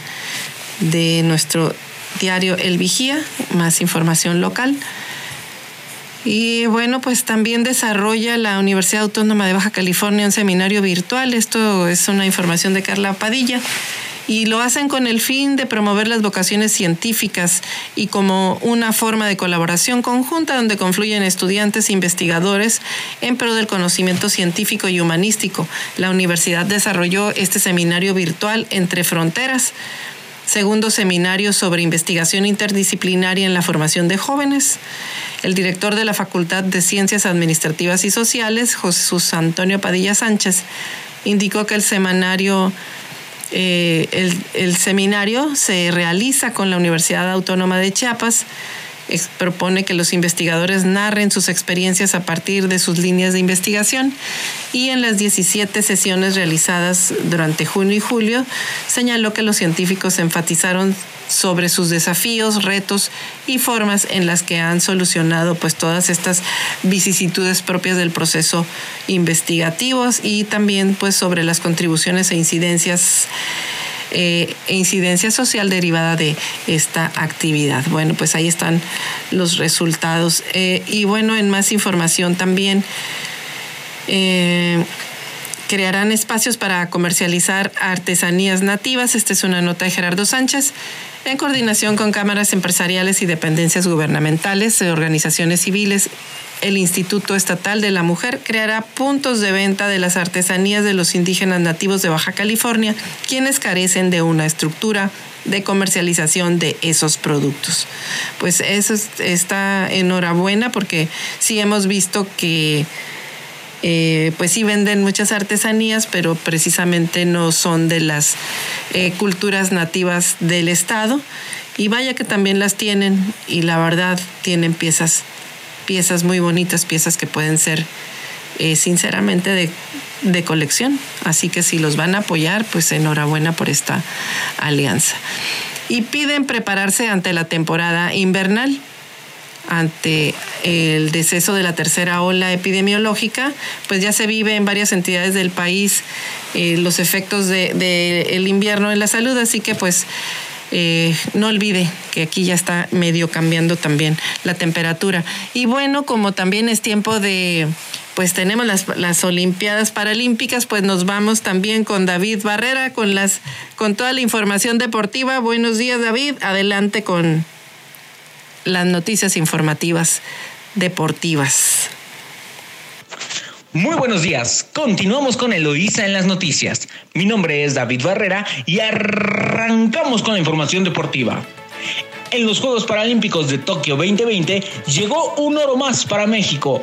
de nuestro diario El Vigía, más información local. Y bueno, pues también desarrolla la Universidad Autónoma de Baja California un seminario virtual. Esto es una información de Carla Padilla y lo hacen con el fin de promover las vocaciones científicas y como una forma de colaboración conjunta donde confluyen estudiantes e investigadores en pro del conocimiento científico y humanístico. La universidad desarrolló este seminario virtual entre fronteras segundo seminario sobre investigación interdisciplinaria en la formación de jóvenes. El director de la Facultad de Ciencias Administrativas y Sociales, Jesús Antonio Padilla Sánchez, indicó que el semanario eh, el, seminario se realiza con la Universidad Autónoma de Chiapas. propone que los investigadores narren sus experiencias a partir de sus líneas de investigación y en las 17 sesiones realizadas durante junio y julio señaló que los científicos enfatizaron sobre sus desafíos, retos y formas en las que han solucionado pues todas estas vicisitudes propias del proceso investigativo y también pues sobre las contribuciones e incidencias eh, e incidencia social derivada de esta actividad. Bueno, pues ahí están los resultados. Eh, y bueno, en más información también. Eh, crearán espacios para comercializar artesanías nativas. Esta es una nota de Gerardo Sánchez en coordinación con cámaras empresariales y dependencias gubernamentales, organizaciones civiles, el Instituto Estatal de la Mujer creará puntos de venta de las artesanías de los indígenas nativos de Baja California, quienes carecen de una estructura de comercialización de esos productos. Pues eso está enhorabuena porque sí hemos visto que eh, pues sí venden muchas artesanías, pero precisamente no son de las eh, culturas nativas del estado. Y vaya que también las tienen y la verdad tienen piezas, piezas muy bonitas, piezas que pueden ser eh, sinceramente de, de colección. Así que si los van a apoyar, pues enhorabuena por esta alianza. Y piden prepararse ante la temporada invernal ante el deceso de la tercera ola epidemiológica, pues ya se vive en varias entidades del país eh, los efectos del de, el invierno en la salud, así que pues eh, no olvide que aquí ya está medio cambiando también la temperatura. Y bueno, como también es tiempo de, pues tenemos las, las Olimpiadas Paralímpicas, pues nos vamos también con David Barrera, con, las, con toda la información deportiva. Buenos días David, adelante con las noticias informativas deportivas. Muy buenos días. Continuamos con Eloísa en las noticias. Mi nombre es David Barrera y arrancamos con la información deportiva. En los Juegos Paralímpicos de Tokio 2020 llegó un oro más para México,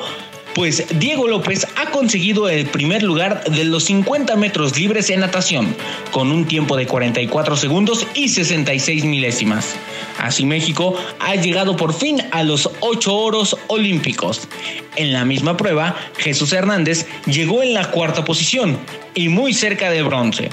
pues Diego López ha conseguido el primer lugar de los 50 metros libres en natación, con un tiempo de 44 segundos y 66 milésimas. Así México ha llegado por fin a los 8 oros olímpicos. En la misma prueba, Jesús Hernández llegó en la cuarta posición y muy cerca de bronce.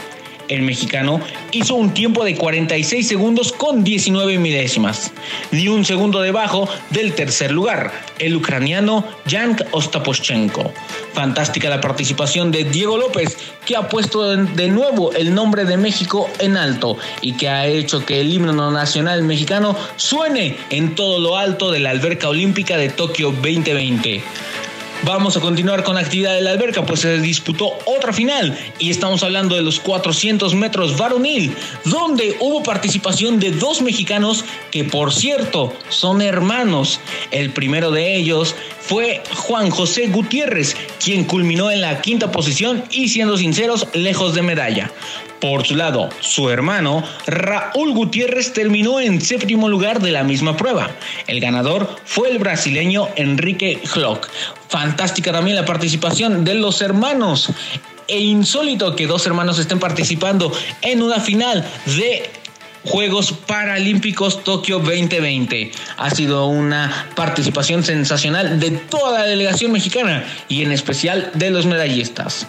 El mexicano hizo un tiempo de 46 segundos con 19 milésimas, ni un segundo debajo del tercer lugar, el ucraniano Jan Ostaposchenko. Fantástica la participación de Diego López, que ha puesto de nuevo el nombre de México en alto y que ha hecho que el himno nacional mexicano suene en todo lo alto de la alberca olímpica de Tokio 2020. Vamos a continuar con la actividad de la alberca, pues se disputó otra final y estamos hablando de los 400 metros varonil, donde hubo participación de dos mexicanos que por cierto son hermanos. El primero de ellos fue Juan José Gutiérrez, quien culminó en la quinta posición y siendo sinceros, lejos de medalla. Por su lado, su hermano Raúl Gutiérrez terminó en séptimo lugar de la misma prueba. El ganador fue el brasileño Enrique Glock. Fantástica también la participación de los hermanos. E insólito que dos hermanos estén participando en una final de Juegos Paralímpicos Tokio 2020. Ha sido una participación sensacional de toda la delegación mexicana y en especial de los medallistas.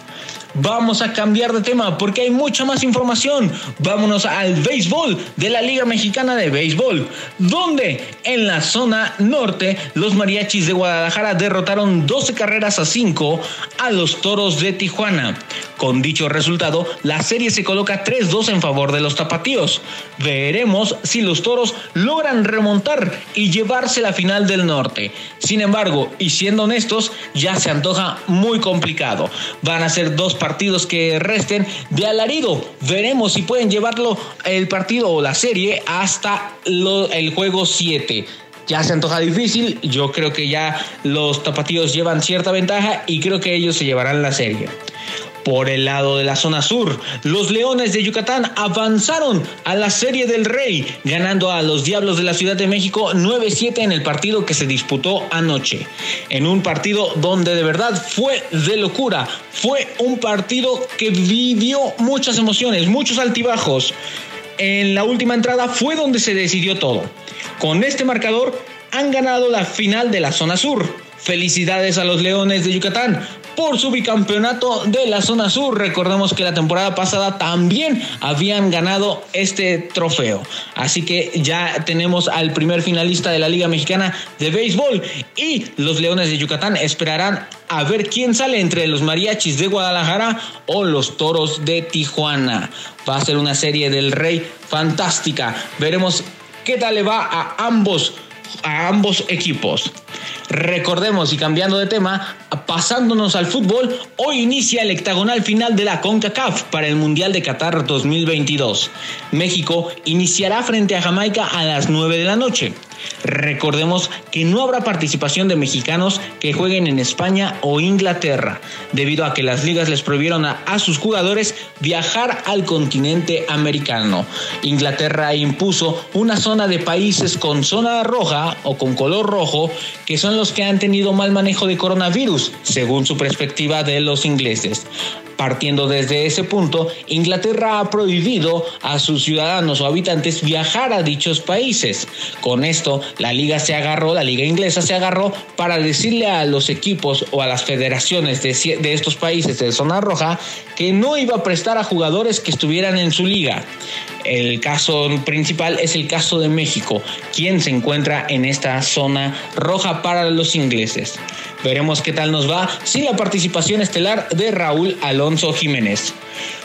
Vamos a cambiar de tema porque hay mucha más información. Vámonos al béisbol de la Liga Mexicana de Béisbol, donde en la zona norte los mariachis de Guadalajara derrotaron 12 carreras a 5 a los toros de Tijuana. Con dicho resultado, la serie se coloca 3-2 en favor de los tapatíos. Veremos si los toros logran remontar y llevarse la final del norte. Sin embargo, y siendo honestos, ya se antoja muy complicado. Van a ser dos partidos que resten de alarido. Veremos si pueden llevarlo el partido o la serie hasta el juego 7 ya se antoja difícil. Yo creo que ya los tapatíos llevan cierta ventaja y creo que ellos se llevarán la serie. Por el lado de la zona sur, los Leones de Yucatán avanzaron a la Serie del Rey, ganando a los Diablos de la Ciudad de México 9-7 en el partido que se disputó anoche. En un partido donde de verdad fue de locura, fue un partido que vivió muchas emociones, muchos altibajos. En la última entrada fue donde se decidió todo. Con este marcador han ganado la final de la zona sur. Felicidades a los Leones de Yucatán por su bicampeonato de la zona sur. Recordemos que la temporada pasada también habían ganado este trofeo. Así que ya tenemos al primer finalista de la Liga Mexicana de Béisbol y los Leones de Yucatán esperarán a ver quién sale entre los mariachis de Guadalajara o los toros de Tijuana. Va a ser una serie del Rey fantástica. Veremos qué tal le va a ambos a ambos equipos. Recordemos y cambiando de tema, pasándonos al fútbol, hoy inicia el hectagonal final de la CONCACAF para el Mundial de Qatar 2022. México iniciará frente a Jamaica a las 9 de la noche. Recordemos que no habrá participación de mexicanos que jueguen en España o Inglaterra, debido a que las ligas les prohibieron a, sus jugadores viajar al continente americano. Inglaterra impuso una zona de países con zona roja o con color rojo, que son los que han tenido mal manejo de coronavirus, según su perspectiva de los ingleses. Partiendo desde ese punto, Inglaterra ha prohibido a sus ciudadanos o habitantes viajar a dichos países. Con esto, la liga se agarró, la liga inglesa se agarró para decirle a los equipos o a las federaciones de, de estos países de zona roja que no iba a prestar a jugadores que estuvieran en su liga. El caso principal es el caso de México, quien se encuentra en esta zona roja para los ingleses. Veremos qué tal nos va sin la participación estelar de Raúl Alonso Jiménez.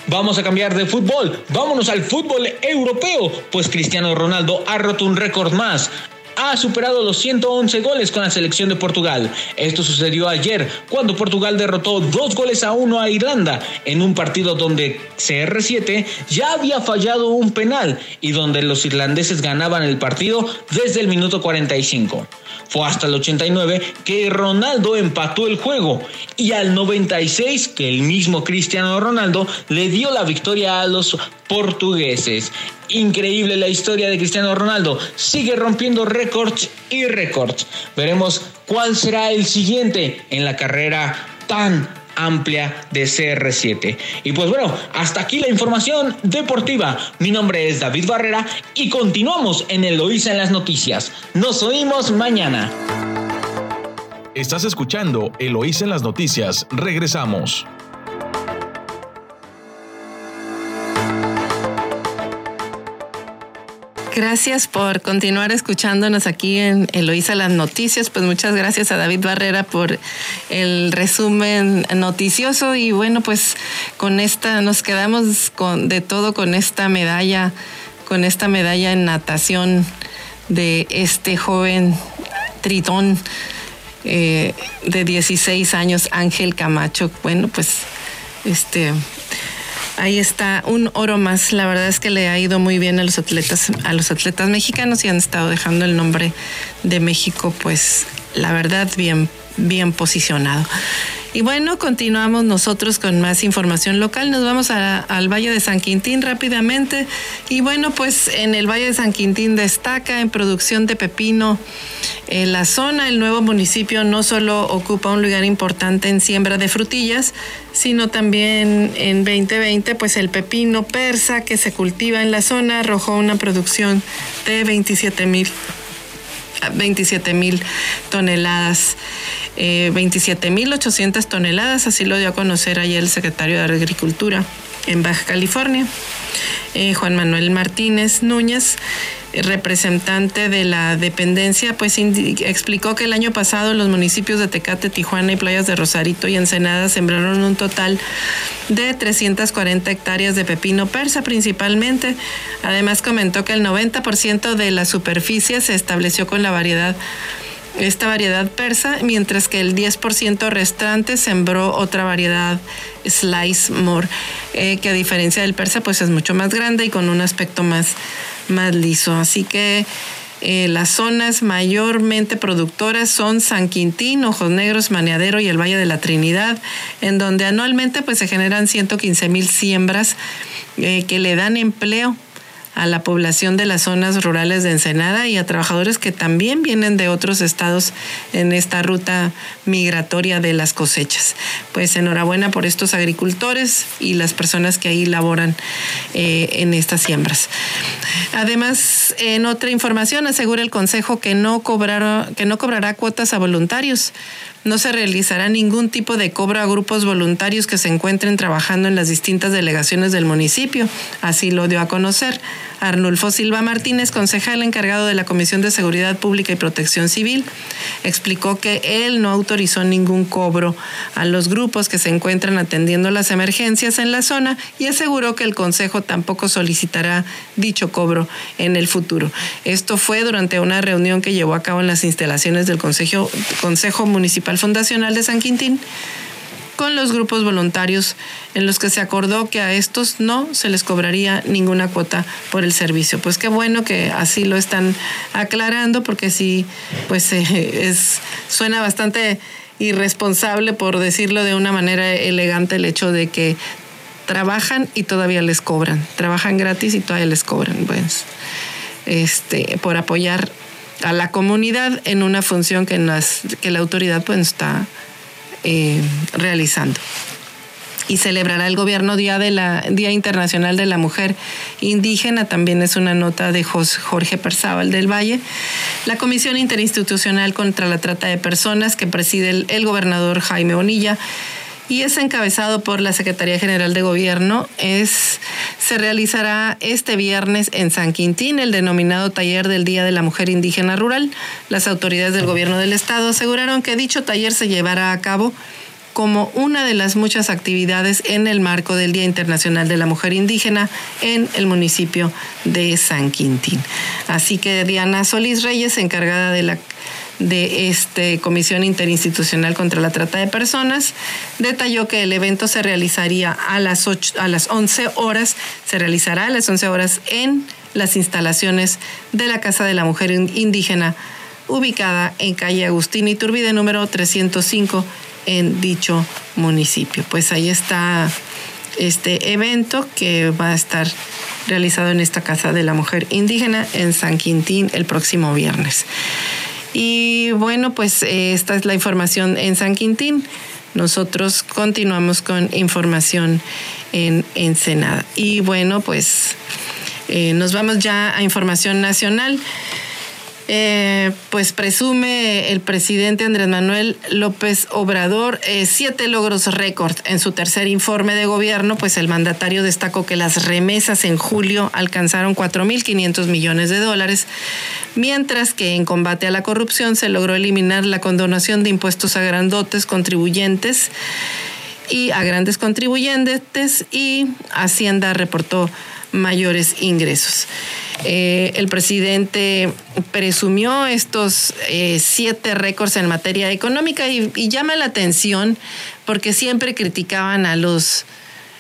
Vamos a cambiar de fútbol, vámonos al fútbol europeo, pues Cristiano Ronaldo ha roto un récord más ha superado los 111 goles con la selección de Portugal. Esto sucedió ayer cuando Portugal derrotó dos goles a uno a Irlanda en un partido donde CR7 ya había fallado un penal y donde los irlandeses ganaban el partido desde el minuto 45. Fue hasta el 89 que Ronaldo empató el juego y al 96 que el mismo Cristiano Ronaldo le dio la victoria a los portugueses. Increíble la historia de Cristiano Ronaldo. Sigue rompiendo récords y récords. Veremos cuál será el siguiente en la carrera tan amplia de CR7. Y pues bueno, hasta aquí la información deportiva. Mi nombre es David Barrera y continuamos en Eloísa en las noticias. Nos oímos mañana. Estás escuchando Eloísa en las noticias. Regresamos. Gracias por continuar escuchándonos aquí en Eloísa las noticias. Pues muchas gracias a David Barrera por el resumen noticioso y bueno, pues con esta nos quedamos con de todo con esta medalla, con esta medalla en natación de este joven tritón eh, de 16 años, Ángel Camacho. Bueno, pues este Ahí está un oro más. La verdad es que le ha ido muy bien a los atletas, a los atletas mexicanos y han estado dejando el nombre de México, pues la verdad bien, bien posicionado. Y bueno, continuamos nosotros con más información local. Nos vamos al Valle de San Quintín rápidamente. Y bueno, pues en el Valle de San Quintín destaca en producción de pepino en la zona. El nuevo municipio no solo ocupa un lugar importante en siembra de frutillas, sino también en 2020, pues el pepino persa que se cultiva en la zona arrojó una producción de 27 mil 27 mil toneladas. 27.800 eh, toneladas, así lo dio a conocer ayer el secretario de Agricultura en Baja California, eh, Juan Manuel Martínez Núñez representante de la dependencia, pues explicó que el año pasado los municipios de Tecate, Tijuana y Playas de Rosarito y Ensenada sembraron un total de 340 hectáreas de pepino persa principalmente. Además comentó que el 90% de la superficie se estableció con la variedad esta variedad persa, mientras que el 10% restante sembró otra variedad Slice More, eh, que a diferencia del persa, pues es mucho más grande y con un aspecto más, más liso. Así que Eh, las zonas mayormente productoras son San Quintín, Ojos Negros, Maneadero y el Valle de la Trinidad, en donde anualmente pues, se generan 115 mil siembras eh, que le dan empleo a la población de las zonas rurales de Ensenada y a trabajadores que también vienen de otros estados en esta ruta migratoria de las cosechas. Pues enhorabuena por estos agricultores y las personas que ahí laboran eh, en estas siembras. Además, en otra información, asegura el Consejo que no, que no cobrará cuotas a voluntarios no se realizará ningún tipo de cobro a grupos voluntarios que se encuentren trabajando en las distintas delegaciones del municipio. Así lo dio a conocer Arnulfo Silva Martínez, concejal encargado de la Comisión de Seguridad Pública y Protección Civil. Explicó que él no autorizó ningún cobro a los grupos que se encuentran atendiendo las emergencias en la zona y aseguró que el Consejo tampoco solicitará dicho cobro en el futuro. Esto fue durante una reunión que llevó a cabo en las instalaciones del Consejo, Consejo Municipal Fundacional de San Quintín con los grupos voluntarios en los que se acordó que a estos no se les cobraría ninguna cuota por el servicio. Pues qué bueno que así lo están aclarando porque sí, pues (laughs) es, suena bastante irresponsable, por decirlo de una manera elegante, el hecho de que trabajan y todavía les cobran, trabajan gratis y todavía les cobran, pues, este, por apoyar a la comunidad en una función que, la autoridad pues está eh, realizando. Y celebrará el gobierno Día, de la, Día Internacional de la Mujer Indígena, también es una nota de Jorge Perzábal del Valle. La Comisión Interinstitucional contra la Trata de Personas que preside el gobernador Jaime Bonilla y es encabezado por la Secretaría General de Gobierno. Es, se realizará este viernes en San Quintín el denominado Taller del Día de la Mujer Indígena Rural. Las autoridades del Gobierno del Estado aseguraron que dicho taller se llevará a cabo como una de las muchas actividades en el marco del Día Internacional de la Mujer Indígena en el municipio de San Quintín. Así que Diana Solís Reyes, encargada de la de este Comisión Interinstitucional contra la Trata de Personas, detalló que el evento se realizaría a las, a las 11 horas, se realizará a las 11 horas en las instalaciones de la Casa de la Mujer Indígena, ubicada en calle Agustín Iturbide, número 305, en dicho municipio. Pues ahí está este evento que va a estar realizado en esta Casa de la Mujer Indígena en San Quintín el próximo viernes. Y bueno, pues eh, esta es la información en San Quintín. Nosotros continuamos con información en Ensenada. Y bueno, pues eh, nos vamos ya a información nacional. Eh, pues presume el presidente Andrés Manuel López Obrador eh, siete logros récord. En su tercer informe de gobierno, pues el mandatario destacó que las remesas en julio alcanzaron 4.500 millones de dólares, mientras que en combate a la corrupción se logró eliminar la condonación de impuestos a grandotes contribuyentes y a grandes contribuyentes y Hacienda reportó mayores ingresos. Eh, el presidente presumió estos eh, siete récords en materia económica y, llama la atención porque siempre criticaban a los,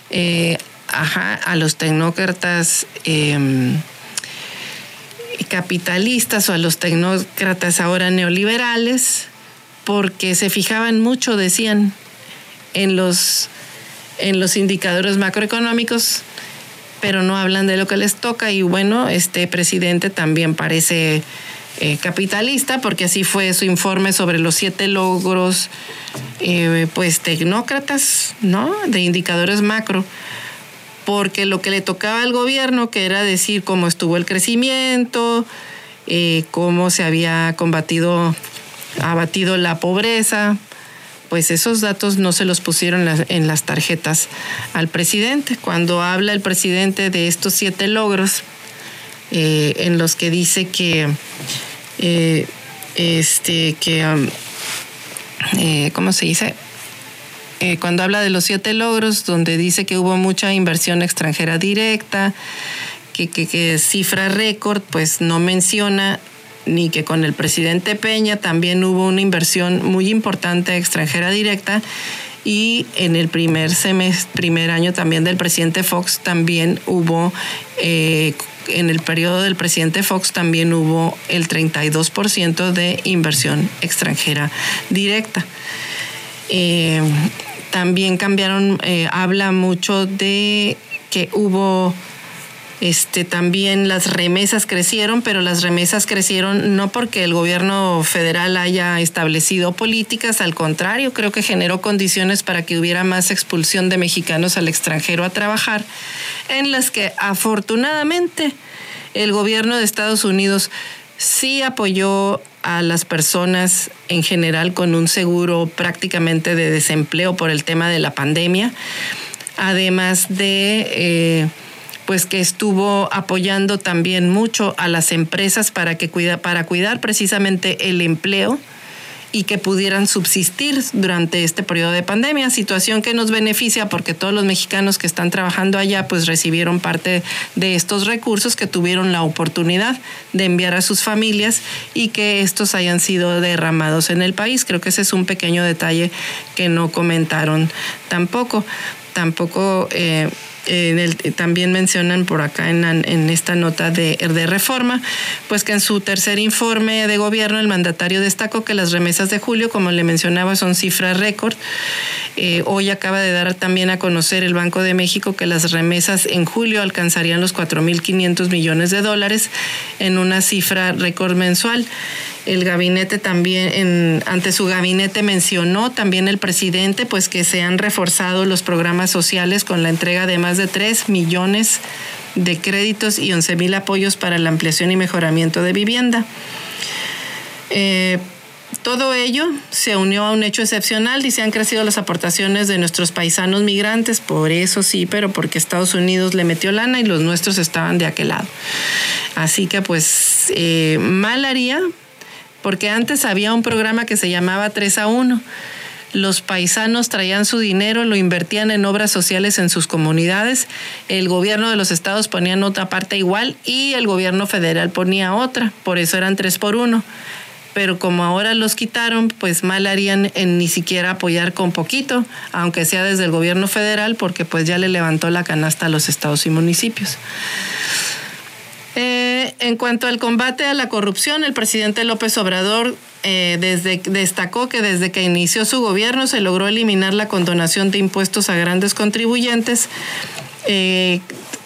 eh, a los tecnócratas em, capitalistas o a los tecnócratas ahora neoliberales porque se fijaban mucho, decían, en los, en los indicadores macroeconómicos pero no hablan de lo que les toca y bueno, este presidente también parece eh, capitalista porque así fue su informe sobre los siete logros eh, pues tecnócratas, ¿no? De indicadores macro porque lo que le tocaba al gobierno, que era decir cómo estuvo el crecimiento, eh, cómo se había combatido, abatido la pobreza, pues esos datos no se los pusieron en las tarjetas al presidente. Cuando habla el presidente de estos siete logros, eh, en los que dice que, eh, este, que, um, eh, ¿cómo se dice? cuando habla de los siete logros, donde dice que hubo mucha inversión extranjera directa, que, que cifra récord, pues no menciona ni que con el presidente Peña también hubo una inversión muy importante extranjera directa y en el primer semestre, primer año también del presidente Fox también hubo eh, en el periodo del presidente Fox también hubo el 32% de inversión extranjera directa. Eh, también cambiaron, eh, habla mucho de que hubo este, también las remesas crecieron, pero las remesas crecieron no porque el gobierno federal haya establecido políticas, al contrario, creo que generó condiciones para que hubiera más expulsión de mexicanos al extranjero a trabajar, en las que afortunadamente el gobierno de Estados Unidos sí apoyó a las personas en general con un seguro prácticamente de desempleo por el tema de la pandemia, además de... Eh, pues que estuvo apoyando también mucho a las empresas para que cuida, para cuidar precisamente el empleo y que pudieran subsistir durante este periodo de pandemia, situación que nos beneficia porque todos los mexicanos que están trabajando allá pues recibieron parte de estos recursos que tuvieron la oportunidad de enviar a sus familias y que estos hayan sido derramados en el país. Creo que ese es un pequeño detalle que no comentaron tampoco. Tampoco eh, también mencionan por acá en, esta nota de, de, reforma, pues que en su tercer informe de gobierno el mandatario destacó que las remesas de julio, como le mencionaba, son cifras récord. Eh, hoy acaba de dar también a conocer el Banco de México que las remesas en julio alcanzarían los 4.500 millones de dólares en una cifra récord mensual. El gabinete también, en, ante su gabinete mencionó también el presidente, pues que se han reforzado los programas sociales con la entrega de más de 3 millones de créditos y 11 mil apoyos para la ampliación y mejoramiento de vivienda. Eh, todo ello se unió a un hecho excepcional y se han crecido las aportaciones de nuestros paisanos migrantes, por eso sí, pero porque Estados Unidos le metió lana y los nuestros estaban de aquel lado. Así que pues eh, mal haría porque antes había un programa que se llamaba 3 a 1. Los paisanos traían su dinero, lo invertían en obras sociales en sus comunidades, el gobierno de los estados ponía otra parte igual y el gobierno federal ponía otra, por eso eran 3 por 1 pero como ahora los quitaron, pues mal harían en ni siquiera apoyar con poquito, aunque sea desde el gobierno federal, porque pues ya le levantó la canasta a los estados y municipios. Eh, en cuanto al combate a la corrupción, el presidente López Obrador eh, desde, destacó que desde que inició su gobierno se logró eliminar la condonación de impuestos a grandes contribuyentes. Eh,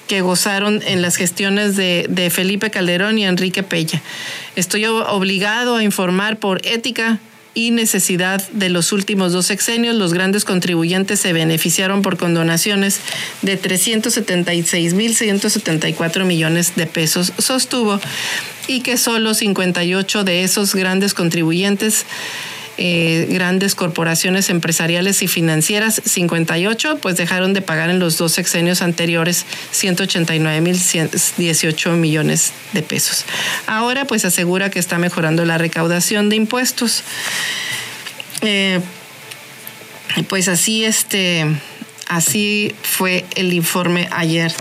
que gozaron en las gestiones de, de Felipe Calderón y Enrique Pella. Estoy obligado a informar por ética y necesidad de los últimos dos sexenios, los grandes contribuyentes se beneficiaron por condonaciones de 376.174 millones de pesos, sostuvo, y que solo 58 de esos grandes contribuyentes eh, grandes corporaciones empresariales y financieras, 58, pues dejaron de pagar en los dos sexenios anteriores 189 mil 18 millones de pesos. Ahora pues asegura que está mejorando la recaudación de impuestos. Eh, pues así este Así fue el informe ayer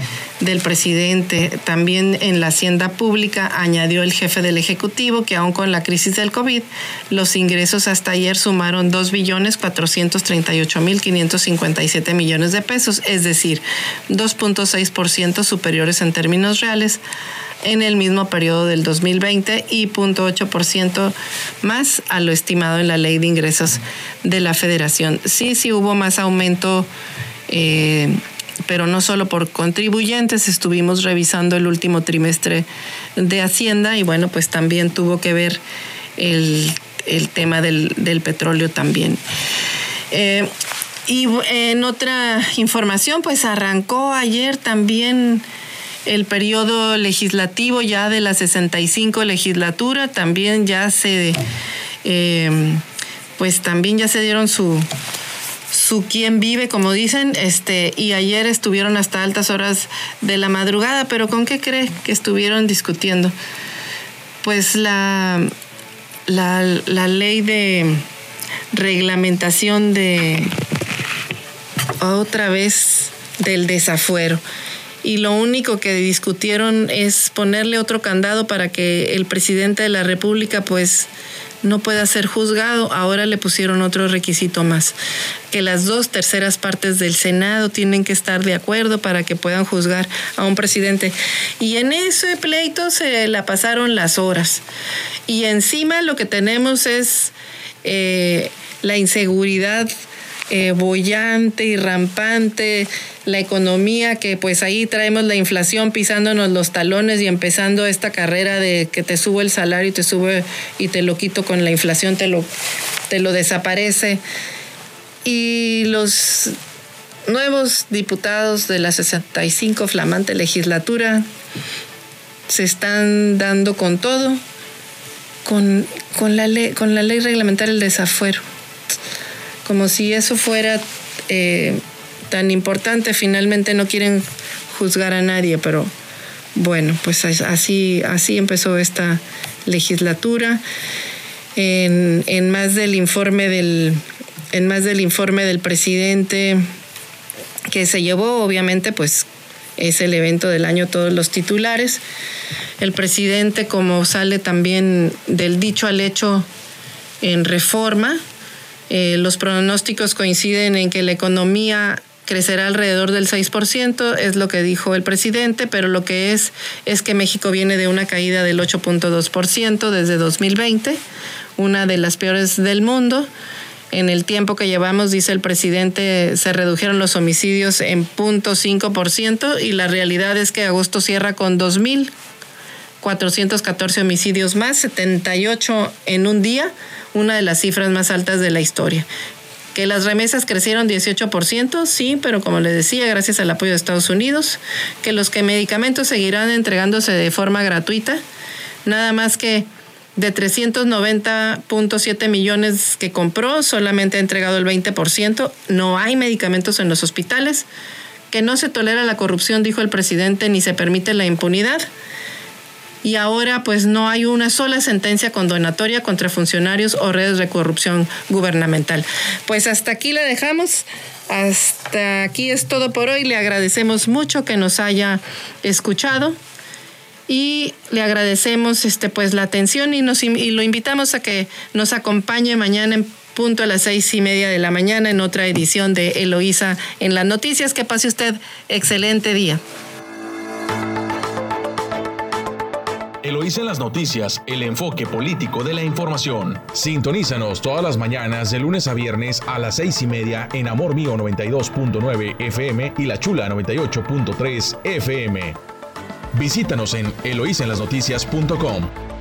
del presidente. También en la Hacienda Pública añadió el jefe del Ejecutivo que aún con la crisis del COVID, los ingresos hasta ayer sumaron 2.438.557 millones de pesos, es decir, 2.6% superiores en términos reales en el mismo periodo del 2020 y 0.8% más a lo estimado en la ley de ingresos de la federación. Sí, sí hubo más aumento eh, pero no solo por contribuyentes, estuvimos revisando el último trimestre de Hacienda y bueno, pues también tuvo que ver el, tema del, petróleo también. Eh, y en otra información, pues arrancó ayer también el periodo legislativo ya de la 65 legislatura, también ya se, eh, pues también ya se dieron su, su quién vive, como dicen, este, y ayer estuvieron hasta altas horas de la madrugada, pero ¿con qué cree que estuvieron discutiendo? Pues la, la ley de reglamentación de otra vez del desafuero. Y lo único que discutieron es ponerle otro candado para que el presidente de la República pues no pueda ser juzgado. Ahora le pusieron otro requisito más, que las dos terceras partes del Senado tienen que estar de acuerdo para que puedan juzgar a un presidente. Y en ese pleito se la pasaron las horas. Y encima lo que tenemos es eh, la inseguridad eh, bollante y rampante, la economía que pues ahí traemos la inflación pisándonos los talones y empezando esta carrera de que te subo el salario y te sube y te lo quito con la inflación, te lo, te lo desaparece. Y los nuevos diputados de la 65 flamante legislatura se están dando con todo, con, con, la, ley, con la ley reglamentaria del desafuero como si eso fuera eh, tan importante. Finalmente no quieren juzgar a nadie, pero bueno, pues así, así empezó esta legislatura. En, más del informe del, en más del informe del presidente que se llevó, obviamente, pues es el evento del año todos los titulares. El presidente, como sale también del dicho al hecho en reforma, eh, los pronósticos coinciden en que la economía crecerá alrededor del 6%, es lo que dijo el presidente, pero lo que es es que México viene de una caída del 8.2% desde 2020, una de las peores del mundo. En el tiempo que llevamos, dice el presidente, se redujeron los homicidios en 0.5% y la realidad es que agosto cierra con 2.414 homicidios más, 78 en un día una de las cifras más altas de la historia. Que las remesas crecieron 18%, sí, pero como les decía, gracias al apoyo de Estados Unidos. Que los que medicamentos seguirán entregándose de forma gratuita. Nada más que de 390.7 millones que compró, solamente ha entregado el 20%. No hay medicamentos en los hospitales. Que no se tolera la corrupción, dijo el presidente, ni se permite la impunidad y ahora pues no hay una sola sentencia condenatoria contra funcionarios o redes de corrupción gubernamental. Pues hasta aquí le dejamos. Hasta aquí es todo por hoy. Le agradecemos mucho que nos haya escuchado y le agradecemos este pues la atención y nos y lo invitamos a que nos acompañe mañana en punto a las seis y media de la mañana en otra edición de Eloísa en las noticias. Que pase usted excelente día. Eloísa en las noticias, el enfoque político de la información. Sintonízanos todas las mañanas de lunes a viernes a las seis y media en Amor Mío 92.9 FM y La Chula 98.3 FM. Visítanos en eloísenlasnoticias.com.